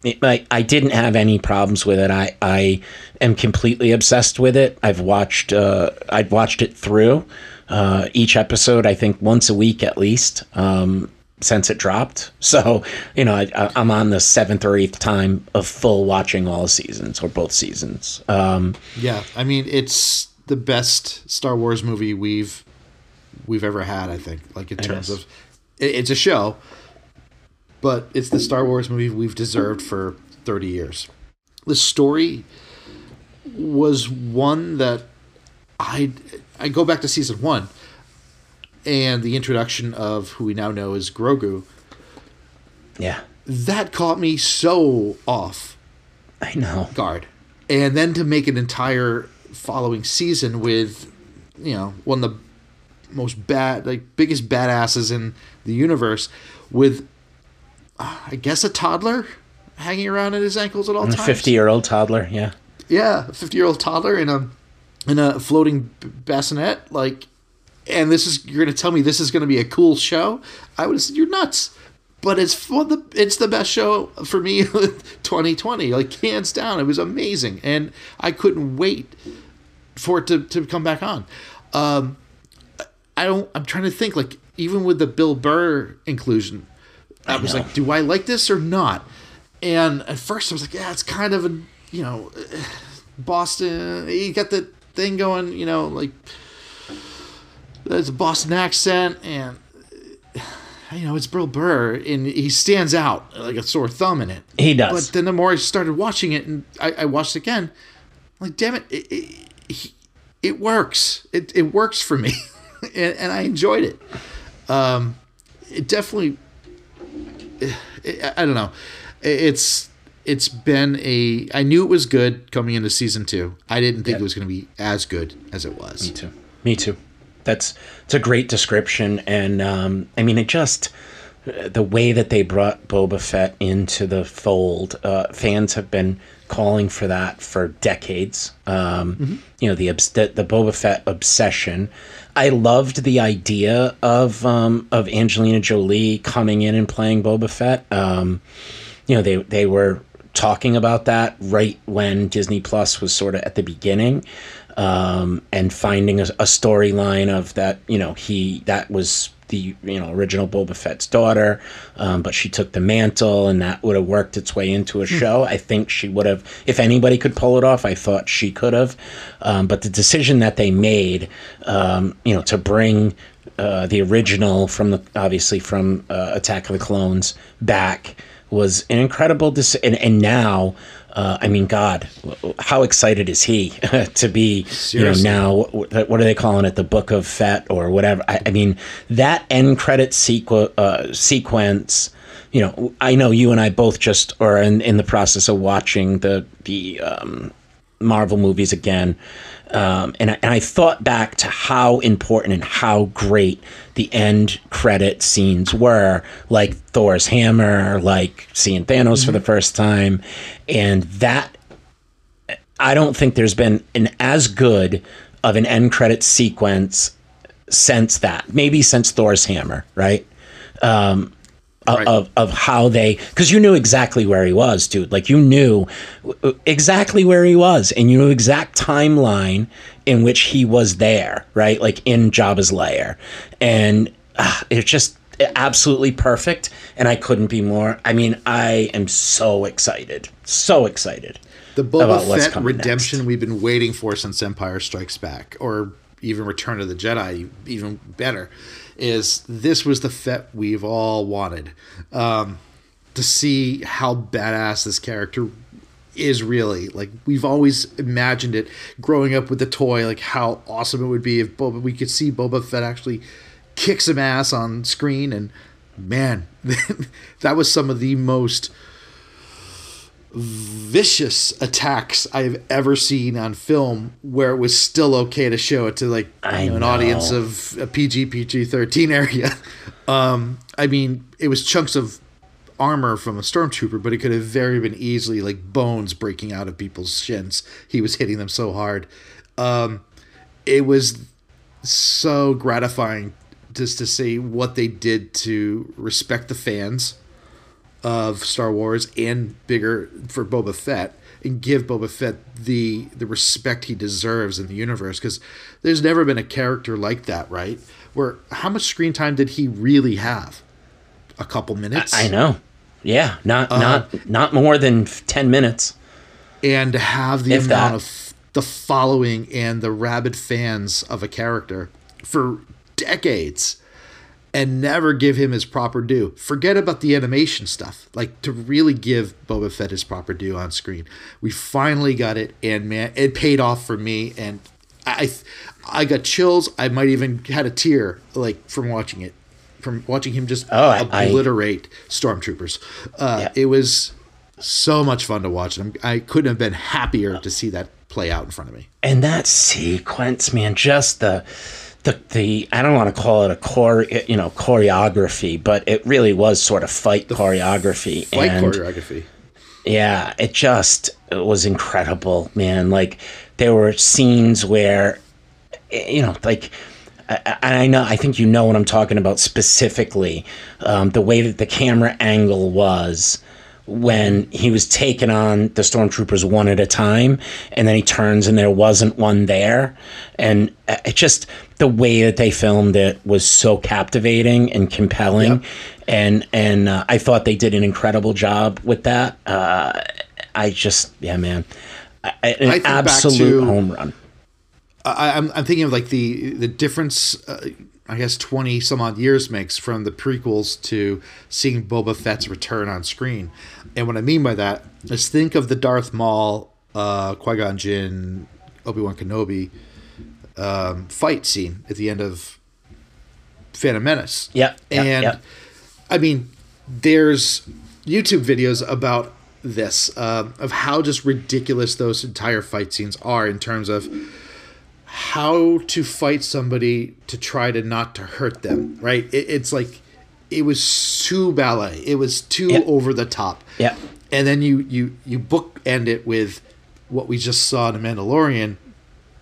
it, I, I didn't have any problems with it. I, I am completely obsessed with it. I've watched uh, I'd watched it through uh, each episode. I think once a week at least um, since it dropped. So you know I, I'm on the seventh or eighth time of full watching all seasons or both seasons. Um, Yeah, I mean it's the best Star Wars movie we've we've ever had. I think, like in terms of, it, it's a show, but it's the Star Wars movie we've deserved for thirty years. The story was one that I I go back to season one, and the introduction of who we now know as Grogu. yeah, That caught me so off I know. guard. And then to make an entire following season with, you know, one of the most bad, like biggest badasses in the universe, with, I guess, a toddler hanging around at his ankles at all A times. fifty year old toddler. Yeah. Yeah, a fifty-year-old toddler in a in a floating bassinet, like, and this is you're gonna tell me this is gonna be a cool show? I would have said you're nuts. But it's for the it's the best show for me, 2020, like hands down. It was amazing, and I couldn't wait for it to, to come back on. Um, I don't. I'm trying to think. Like even with the Bill Burr inclusion, I, was know. like, do I like this or not? And at first, I was like, yeah, it's kind of a you know, Boston. You got the thing going. You know, like there's a Boston accent and. You know, it's Bill Burr, and he stands out like a sore thumb in it. He does. But then the more I started watching it, and I, I watched it again, I'm like, damn it, it, it, it works. It, it works for me, and, and I enjoyed it. Um, it definitely, it, I don't know, it's it's been a. I knew it was good coming into season two. I didn't think Yeah. it was going to be as good as it was. Me too. Me too. That's it's a great description, and um, I mean it just the way that they brought Boba Fett into the fold. Uh, fans have been calling for that for decades. Um, You know the, the the Boba Fett obsession. I loved the idea of um, of Angelina Jolie coming in and playing Boba Fett. Um, you know they they were talking about that right when Disney Plus was sort of at the beginning um, and finding a, a storyline of that you know he that was the you know original Boba Fett's daughter um, but she took the mantle and that would have worked its way into a show. I think she would have if anybody could pull it off I thought she could have. Um, but the decision that they made um, you know to bring uh, the original from the obviously from uh, Attack of the Clones back was an incredible decision, and, and now uh, I mean God how excited is he to be Seriously. you know now what are they calling it the book of Fett or whatever I, I mean that end credit sequ- uh, sequence you know I know you and I both just are in, in the process of watching the the um, Marvel movies again. Um, and, I, and I thought back to how important and how great the end credit scenes were, like Thor's hammer, like seeing Thanos for the first time. And that, I don't think there's been an as good of an end credit sequence since that. Maybe since Thor's hammer, right? Um, Right. of of how they because you knew exactly where he was, dude. Like you knew exactly where he was, and you knew exact timeline in which he was there, right? Like in Jabba's lair, and uh, it's just absolutely perfect. And I couldn't be more. I mean, I am so excited, so excited. The Boba Fett redemption next. we've been waiting for since Empire Strikes Back, or even Return of the Jedi, even better, is this was the Fett we've all wanted. Um, to see how badass this character is really like we've always imagined it growing up with the toy like how awesome it would be if Boba we could see Boba Fett actually kick some ass on screen and man that was some of the most vicious attacks I've ever seen on film where it was still okay to show it to like you know, an know. audience of a PG PG 13 area. Um, I mean, it was chunks of armor from a stormtrooper, but it could have very been easily like bones breaking out of people's shins. He was hitting them so hard. Um, it was so gratifying just to see what they did to respect the fans of Star Wars and bigger for Boba Fett and give Boba Fett the the respect he deserves in the universe because there's never been a character like that, right? Where how much screen time did he really have? A couple minutes. I know. Yeah, not Uh, not not more than ten minutes. and to have the If amount that. of the following and the rabid fans of a character for decades and never give him his proper due. Forget about the animation stuff. Like to really give Boba Fett his proper due on screen. We finally got it and man, it paid off for me and I I got chills. I might even had a tear like from watching it. From watching him just Oh, I- I- obliterate stormtroopers. Uh, Yeah. It was so much fun to watch. I'm, I couldn't have been happier to see that play out in front of me. and that sequence man just the the the i don't want to call it a core you know choreography but it really was sort of fight choreography Fight and choreography. yeah it just it was incredible man like there were scenes where you know like and I know, I think you know what I'm talking about specifically. Um, the way that the camera angle was, when he was taking on the stormtroopers one at a time and then he turns and there wasn't one there. And uh, it just the way that they filmed it was so captivating and compelling. Yep. and and uh, I thought they did an incredible job with that. Uh, I just yeah man. An absolute to- home run. I, I'm, I'm thinking of like the the difference. Uh, I guess twenty some odd years makes from the prequels to seeing Boba Fett's return on screen, and what I mean by that is think of the Darth Maul, uh, Qui Gon Jinn, Obi Wan Kenobi um, fight scene at the end of Phantom Menace. Yep, yep, and yep. I mean, there's YouTube videos about this uh, of how just ridiculous those entire fight scenes are in terms of how to fight somebody to try to not to hurt them. Right? It, it's like it was too ballet. It was too Yep. over the top. Yeah. And then you you you bookend it with what we just saw in The Mandalorian.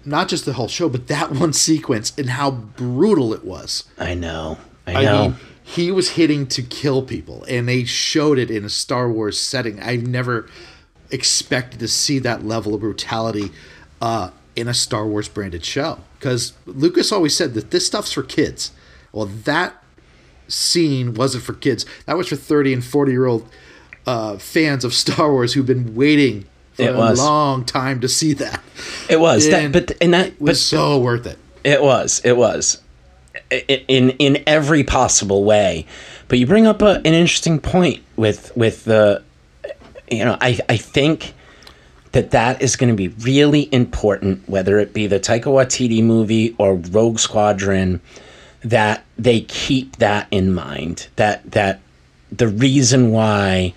Not just the whole show, but that one sequence and how brutal it was. I know I I know mean, he was hitting to kill people, and they showed it in a Star Wars setting. I've never expected to see that level of brutality uh, in a Star Wars branded show. Because Lucas always said that this stuff's for kids. Well, that scene wasn't for kids. That was for 30 and 40 year old uh, fans of Star Wars who've been waiting for It a was. long time to see that. it was that but and that It was but so worth it. It was. It was. In in every possible way, but you bring up a, an interesting point with with the, you know, I I think that that is going to be really important, whether it be the Taika Waititi movie or Rogue Squadron, that they keep that in mind. That that the reason why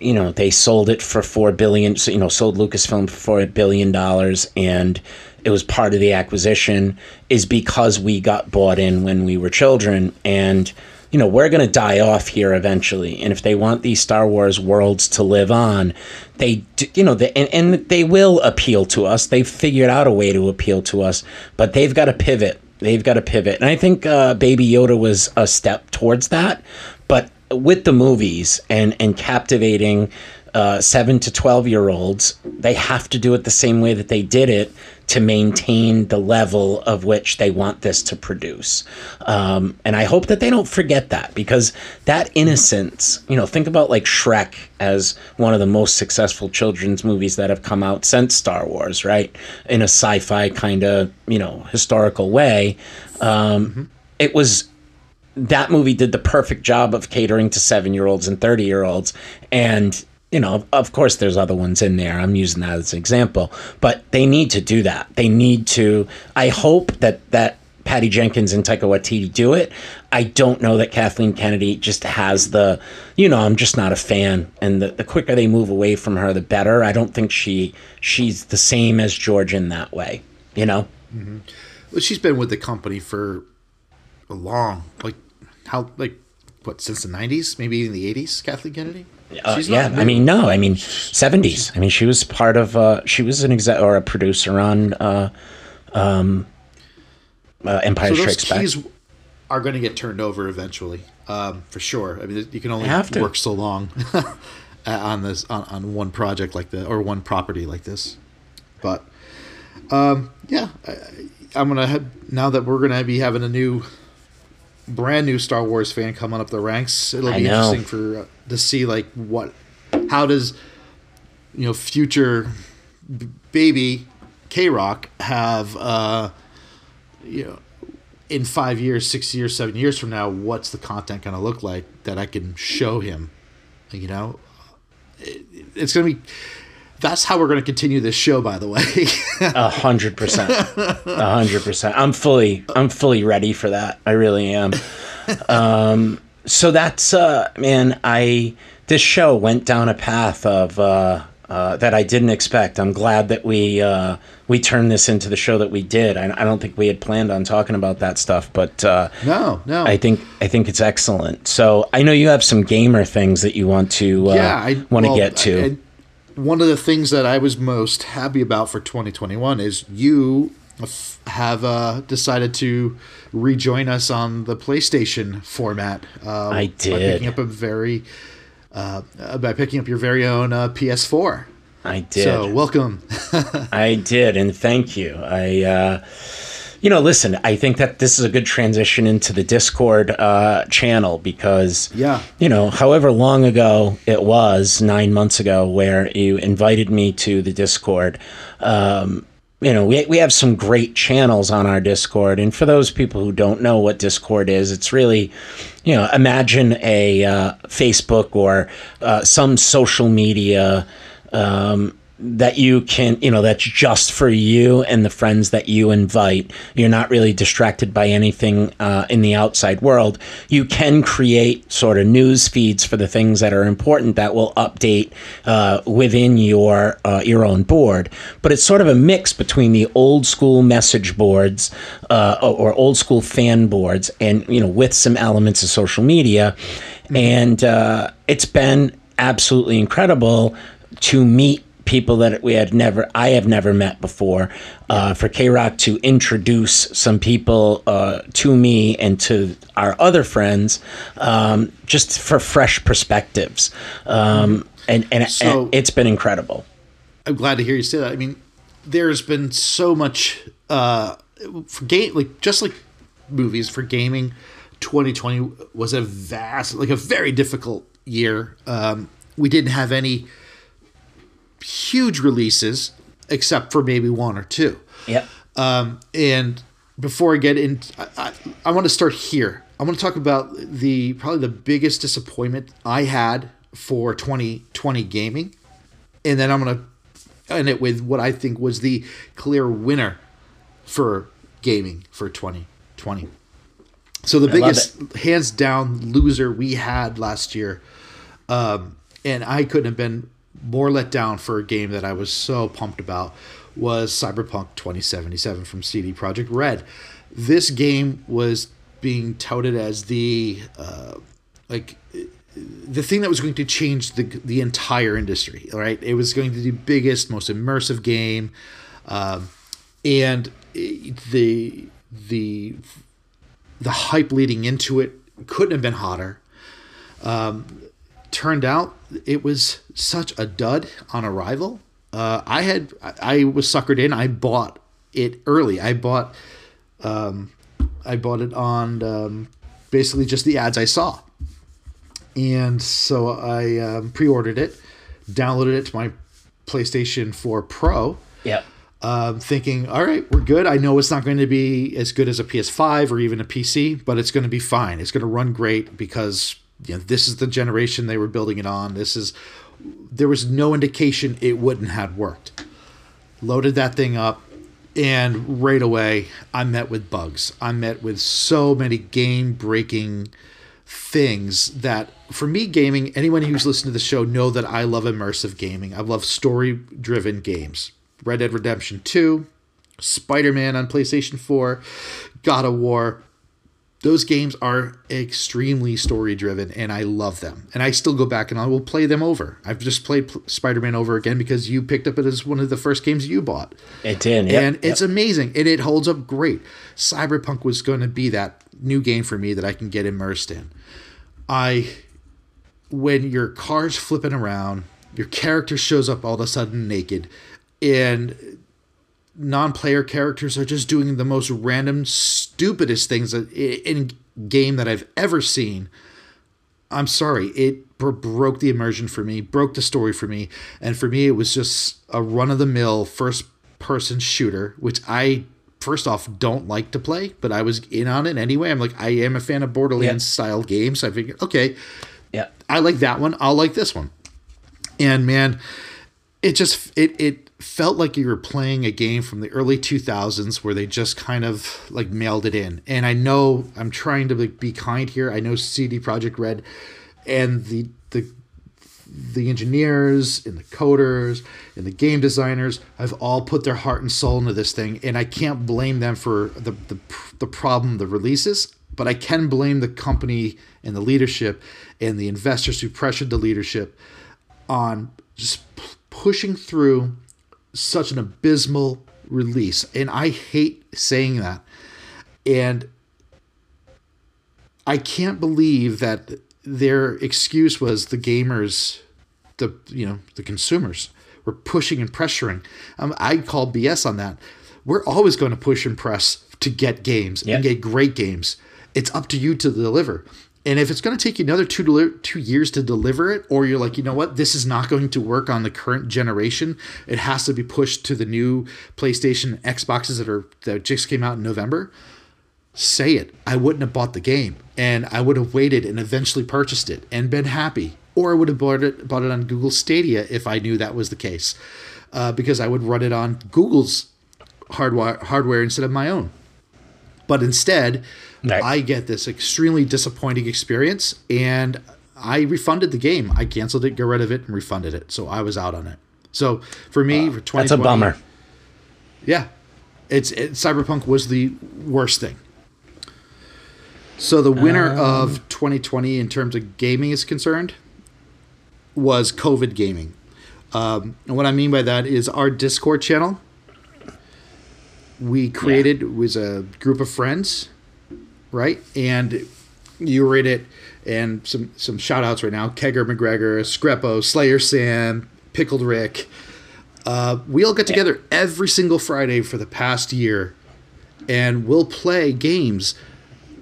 you know they sold it for four billion so, you know sold lucasfilm for a billion dollars and it was part of the acquisition is because we got bought in when we were children and you know we're going to die off here eventually and if they want these star wars worlds to live on they you know they, and, and they will appeal to us they've figured out a way to appeal to us but they've got to pivot they've got to pivot. And i think uh, baby yoda was a step towards that. But with the movies and and captivating uh, seven to twelve year olds, they have to do it the same way that they did it to maintain the level of which they want this to produce. Um, and I hope that they don't forget that because that innocence, you know, think about like Shrek as one of the most successful children's movies that have come out since Star Wars, right? In a sci fi kind of, you know, historical way. Um, It was that movie did the perfect job of catering to seven year olds and 30 year olds. And, you know, of course, there's other ones in there. I'm using that as an example, but they need to do that. They need to. I hope that that Patty Jenkins and Taika Waititi do it. I don't know that Kathleen Kennedy just has the, you know, I'm just not a fan. And the, the quicker they move away from her, the better. I don't think she she's the same as George in that way, you know? Mm-hmm. Well, she's been with the company for a long, like how, like what since the '90s, maybe even the '80s. Kathleen Kennedy. Uh, yeah, not I mean, no, I mean, seventies. I mean, she was part of. Uh, she was an exec or a producer on uh, um, uh, Empire so Strikes Back. are going to get turned over eventually, um, for sure. I mean, you can only Have to. work so long on this on, on one project like this or one property like this. But um, yeah, I, I'm gonna have, now that we're gonna be having a new, brand new Star Wars fan coming up the ranks. It'll be interesting for uh, to see like what, how does, you know, future b- baby K Rock have uh, you know in five years, six years, seven years from now, what's the content going to look like that I can show him? You know, it, it's going to be. That's how we're going to continue this show. By the way, A hundred percent, a hundred percent. I'm fully, I'm fully ready for that. I really am. Um, so that's, uh, man, I this show went down a path of uh, uh, that I didn't expect. I'm glad that we uh, we turned this into the show that we did. I, I don't think we had planned on talking about that stuff, but uh, no, no, I think I think it's excellent. So I know you have some gamer things that you want to uh, yeah, I want to well, get to. I- I- one of the things that I was most happy about for 2021 is you have uh, decided to rejoin us on the PlayStation format. Uh, I By picking up a very uh, by picking up your very own uh, PS4. I did. So welcome. I did, and thank you. I, uh, you know, listen. I think that this is a good transition into the Discord uh, channel because, Yeah. you know, however long ago it was, nine months ago, where you invited me to the Discord. Um, you know, we, we have some great channels on our Discord. And for those people who don't know what Discord is, it's really, you know, imagine a uh, Facebook or uh, some social media um, that you can, you know, that's just for you and the friends that you invite. You're not really distracted by anything uh, in the outside world. You can create sort of news feeds for the things that are important that will update uh, within your uh, your own board. But it's sort of a mix between the old school message boards uh, or old school fan boards, and you know, with some elements of social media. And uh, it's been absolutely incredible to meet people that we had never I have never met before uh, for K Rock to introduce some people uh, to me and to our other friends um, just for fresh perspectives um, and and, So- and it's been incredible I'm glad to hear you say that. I mean, there's been so much uh, for game, like just like movies for gaming. 2020 was a vast, like a very difficult year. Um, we didn't have any huge releases except for maybe one or two. yep Um, and before I get in, I, I, I want to start here. I want to talk about the probably the biggest disappointment I had for 2020 gaming, and then I'm going to end it with what I think was the clear winner for gaming for 2020. So the love biggest, hands down, loser we had last year, um, and I couldn't have been more let down for a game that I was so pumped about was Cyberpunk 2077 from CD Projekt Red. This game was being touted as the uh, like the thing that was going to change the the entire industry. Right, it was going to be the biggest, most immersive game, um, and the the the hype leading into it couldn't have been hotter. Um, turned out it was such a dud on arrival. Uh, I had I was suckered in. I bought it early. I bought um, I bought it on um, basically just the ads I saw, and so I um, pre-ordered it, downloaded it to my PlayStation 4 Pro yep um, thinking, all right, we're good. I know it's not going to be as good as a PS5 or even a PC, but it's going to be fine. It's going to run great because you know this is the generation they were building it on. This is there was no indication it wouldn't have worked. Loaded that thing up, and right away I met with bugs. I met with so many game breaking things that for me gaming anyone who's listened to the show know that i love immersive gaming i love story driven games red dead redemption 2 spider-man on playstation 4 god of war those games are extremely story driven and i love them. And i still go back and i will play them over. I've just played P- spider-man over again because you picked up it as one of the first games you bought. It did yep, and it's amazing and it holds up great. Cyberpunk was going to be that new game for me that i can get immersed in. I when your car's flipping around your character shows up all of a sudden naked and non-player characters are just doing the most random stupidest things in game that i've ever seen. I'm sorry, it broke the immersion for me, broke the story for me, and for me, it was just a run of the mill first person shooter, which I first off don't like to play, but I was in on it anyway. I'm like, I am a fan of Borderlands style games, so I figured, okay, yep I like that one, I'll like this one, and man, it just it it felt like you were playing a game from the early 2000s where they just kind of like mailed it in. And i know i'm trying to be kind here. I know cd projekt red and the the the engineers and the coders and the game designers have all put their heart and soul into this thing. And i can't blame them for the the, the problem the releases but i can blame the company and the leadership and the investors who pressured the leadership on just p- pushing through such an abysmal release. And I hate saying that. And I can't believe that their excuse was the gamers, the you know the consumers were pushing and pressuring. Um, I call BS on that. We're always going to push and press to get games Yep. and get great games. It's up to you to deliver. And if it's going to take you another two deli- two years to deliver it, or you're like, you know what, this is not going to work on the current generation, it has to be pushed to the new PlayStation, Xboxes that are that just came out in November. Say it. I wouldn't have bought the game, and I would have waited and eventually purchased it and been happy, or I would have bought it bought it on Google Stadia if I knew that was the case, uh, because I would run it on Google's hardware hardware instead of my own. But instead, Right. I get this extremely disappointing experience, and I refunded the game. I canceled it, got rid of it, and refunded it. So I was out on it. So for me, for 2020, That's a bummer. Yeah, it's it, Cyberpunk was the worst thing. So the winner of 2020 in terms of gaming is concerned was COVID gaming. Um, and what I mean by that is our Discord channel. We created was a group of friends, right? And you were in it, and some some shout outs right now: Kegger McGregor, Screpo, Slayer Sam, Pickled Rick. Uh, we all get together every single Friday for the past year, and we'll play games.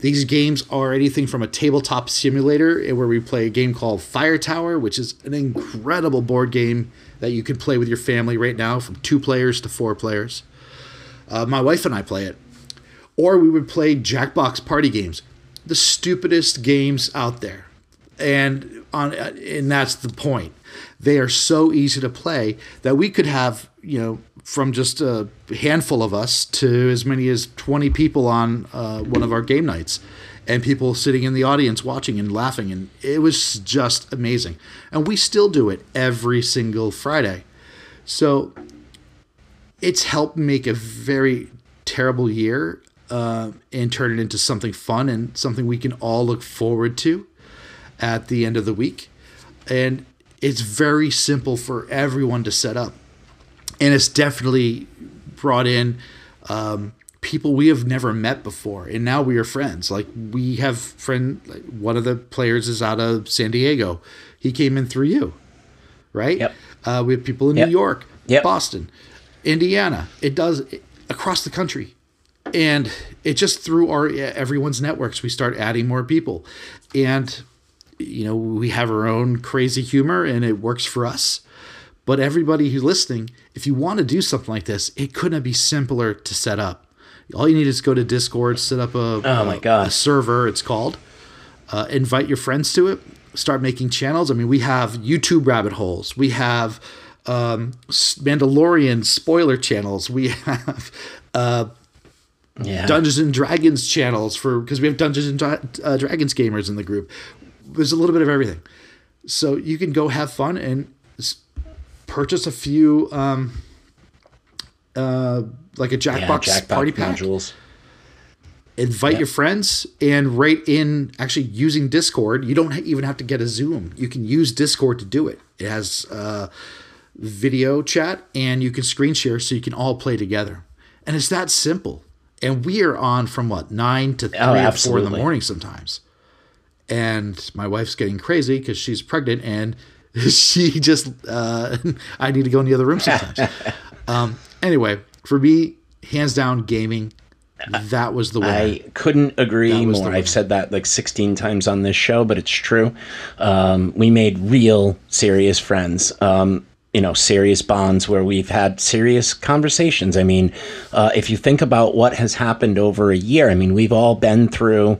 These games are anything from a tabletop simulator eh, where we play a game called Fire Tower, which is an incredible board game that you can play with your family right now, from two players to four players. Uh, my wife and I play it. Or we would play Jackbox party games, the stupidest games out there. And on and that's the point. They are so easy to play that we could have, you know, from just a handful of us to as many as 20 people on uh, one of our game nights and people sitting in the audience watching and laughing and it was just amazing. And we still do it every single Friday. So it's helped make a very terrible year uh, and turn it into something fun and something we can all look forward to at the end of the week. And it's very simple for everyone to set up. And it's definitely brought in um, people we have never met before. And now we are friends. Like we have friend, like one of the players is out of San Diego. He came in through you, right? Yep. Uh, we have people in Yep. New York, Yep. Boston, Indiana. It does across the country, and it just through our everyone's networks we start adding more people, and you know we have our own crazy humor and it works for us. But everybody who's listening, if you want to do something like this, it couldn't be simpler to set up. All you need is go to Discord, set up a, Oh my God. a server. It's called. Uh, invite your friends to it. Start making channels. I mean, we have YouTube rabbit holes. We have um, Mandalorian spoiler channels. We have uh, Yeah. Dungeons and Dragons channels for because we have Dungeons and Dra- uh, Dragons gamers in the group. There's a little bit of everything, so you can go have fun and purchase a few, um, uh, like a yeah, Jackbox Jackbox party pack. modules. Invite your friends and right in actually using Discord. You don't even have to get a Zoom. You can use Discord to do it. It has uh, video chat and you can screen share so you can all play together. And it's that simple. And we are on from what nine to three Oh, or four in the morning sometimes. And my wife's getting crazy because she's pregnant and she just uh, I need to go in the other room sometimes. um, anyway, for me, hands down, gaming. That was the winner. I couldn't agree That was the more. I've said that like 16 times on this show, but it's true. Um, we made real serious friends. Um, you know, serious bonds where we've had serious conversations. I mean, uh, if you think about what has happened over a year, I mean, we've all been through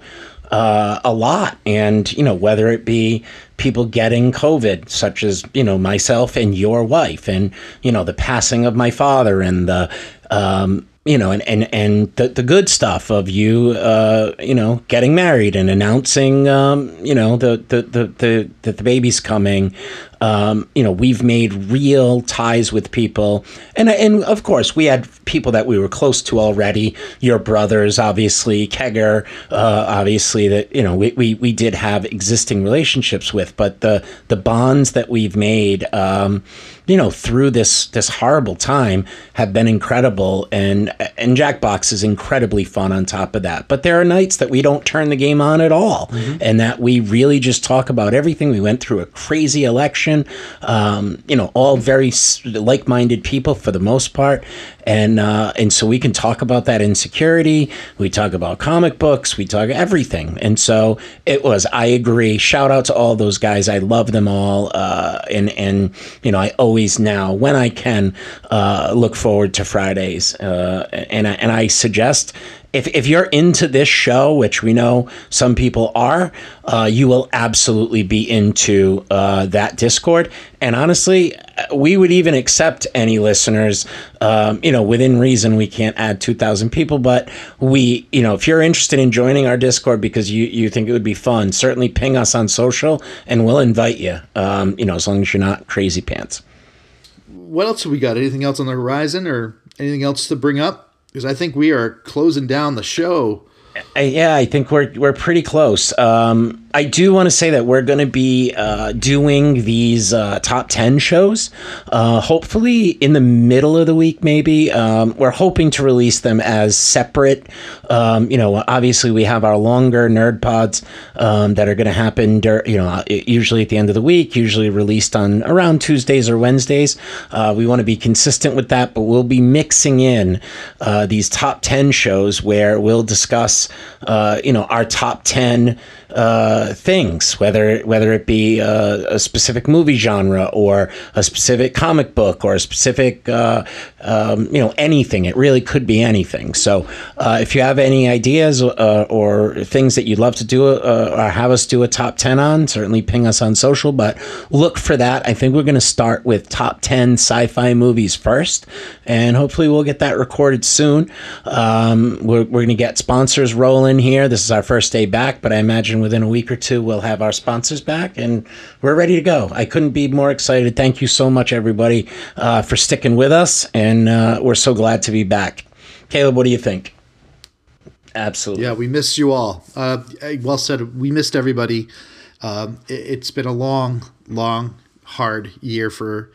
uh, a lot. And, you know, whether it be people getting COVID, such as, you know, myself and your wife, and, you know, the passing of my father and the, um, you know, and, and, and the, the good stuff of you, uh, you know, getting married and announcing, um, you know, the, the, the, the, that the baby's coming. Um, you know, we've made real ties with people. And, and of course, we had people that we were close to already. Your brothers, obviously, Kegger, uh, obviously, that, you know, we, we, we did have existing relationships with. But the, the bonds that we've made, um, you know, through this this horrible time have been incredible and and Jackbox is incredibly fun on top of that. But there are nights that we don't turn the game on at all mm-hmm. and that we really just talk about everything. We went through a crazy election. Um, you know, all very like-minded people for the most part and uh, and so we can talk about that insecurity. We talk about comic books. We talk everything. And so it was. I agree. Shout out to all those guys. I love them all. Uh, and and you know I always now when I can uh, look forward to Fridays. Uh, and and I suggest if, if you're into this show, which we know some people are, uh, you will absolutely be into uh, that Discord. And honestly, we would even accept any listeners. Um, you know, within reason, we can't add 2,000 people, but we, you know, if you're interested in joining our Discord because you, you think it would be fun, certainly ping us on social and we'll invite you, um, you know, as long as you're not crazy pants. What else have we got? Anything else on the horizon or anything else to bring up? Because I think we are closing down the show. Yeah, I think we're we're pretty close. Um, I do want to say that we're going to be uh, doing these uh, top 10 shows, uh, hopefully in the middle of the week, maybe. Um, we're hoping to release them as separate. Um, you know, obviously, we have our longer nerd pods um, that are going to happen, dur- you know, usually at the end of the week, usually released on around Tuesdays or Wednesdays. Uh, we want to be consistent with that, but we'll be mixing in uh, these top 10 shows where we'll discuss, uh, you know, our top 10 uh, things, whether whether it be a, a, specific movie genre or a specific comic book or a specific uh, um, you know anything. It really could be anything. So uh, if you have any ideas uh, or things that you'd love to do uh, or have us do a top ten on, certainly ping us on social. But look for that. I think we're going to start with top ten sci-fi movies first, and hopefully we'll get that recorded soon. Um, we're we're going to get sponsors rolling here. This is our first day back, but I imagine within a week or two, we'll have our sponsors back and we're ready to go. I couldn't be more excited. Thank you so much, everybody, uh, for sticking with us. And uh, we're so glad to be back. Caleb, what do you think? Absolutely. Yeah, we missed you all. Uh, well said. We missed everybody. Um, it, has been a long, long, hard year for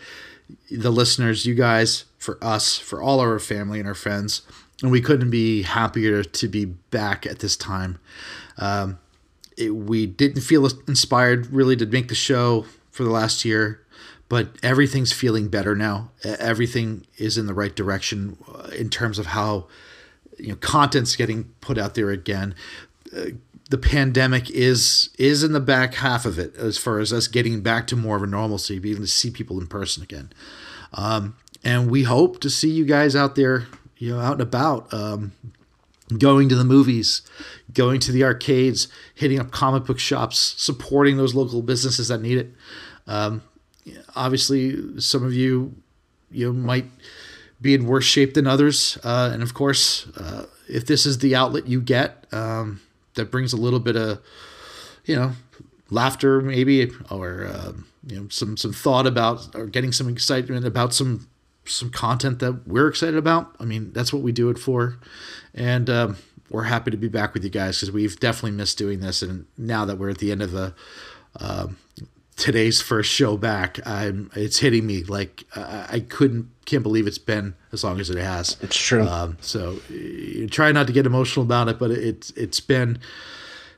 the listeners, you guys, for us, for all our family and our friends. And we couldn't be happier to be back at this time. Um, it, we didn't feel inspired really to make the show for the last year, but everything's feeling better now. Everything is in the right direction uh, in terms of how you know content's getting put out there again. Uh, the pandemic is is in the back half of it as far as us getting back to more of a normalcy, being able to see people in person again. Um, and we hope to see you guys out there, you know, out and about, um, going to the movies, going to the arcades, hitting up comic book shops, supporting those local businesses that need it. Um, obviously, some of you you know, might be in worse shape than others, uh, and of course, uh, if this is the outlet you get, um, that brings a little bit of you know laughter, maybe, or uh, you know some some thought about or getting some excitement about some some content that we're excited about. I mean, that's what we do it for, and. Um, we're happy to be back with you guys because we've definitely missed doing this. And now that we're at the end of the um, today's first show back, I'm it's hitting me like I, I, couldn't can't believe it's been as long as it has. It's true. Um, so you try not to get emotional about it, but it's it's been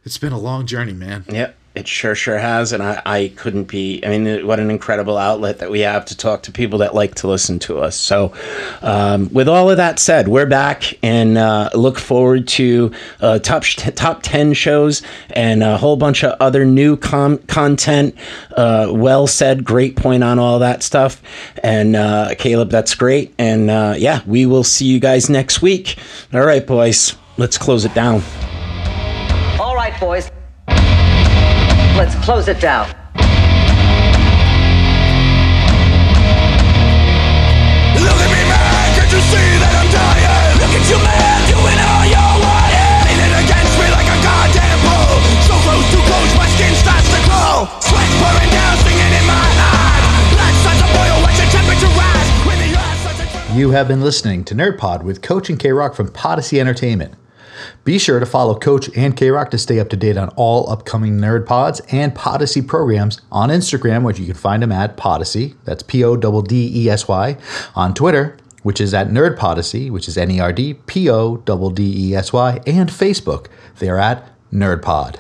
it's been a long journey, man. Yep. It sure, sure has. And I, I couldn't be, I mean, what an incredible outlet that we have to talk to people that like to listen to us. So, um, with all of that said, we're back and uh, look forward to uh, top, top 10 shows and a whole bunch of other new com- content. Uh, well said. Great point on all that stuff. And uh, Caleb, that's great. And uh, yeah, we will see you guys next week. All right, boys, let's close it down. All right, boys. Let's close it down. Look at me, man, can't you see that I'm dying? Look at you, man, doing all you're wanting. Leaning against me like a goddamn bull. So close, too close, my skin starts to glow. Sweat pouring down, singing in my eyes. Blood starts to boil, watch the temperature rise. You have been listening to Nerd Pod with Coach and K Rock from Podyssey Entertainment. Be sure to follow Coach and K Rock to stay up to date on all upcoming Nerd Pods and Podyssey programs on Instagram, which you can find them at Podyssey. That's P O D D E S Y. On Twitter, which is at Nerd Podyssey, which is N E R D P O D D E S Y. And Facebook, they're at Nerd Pod.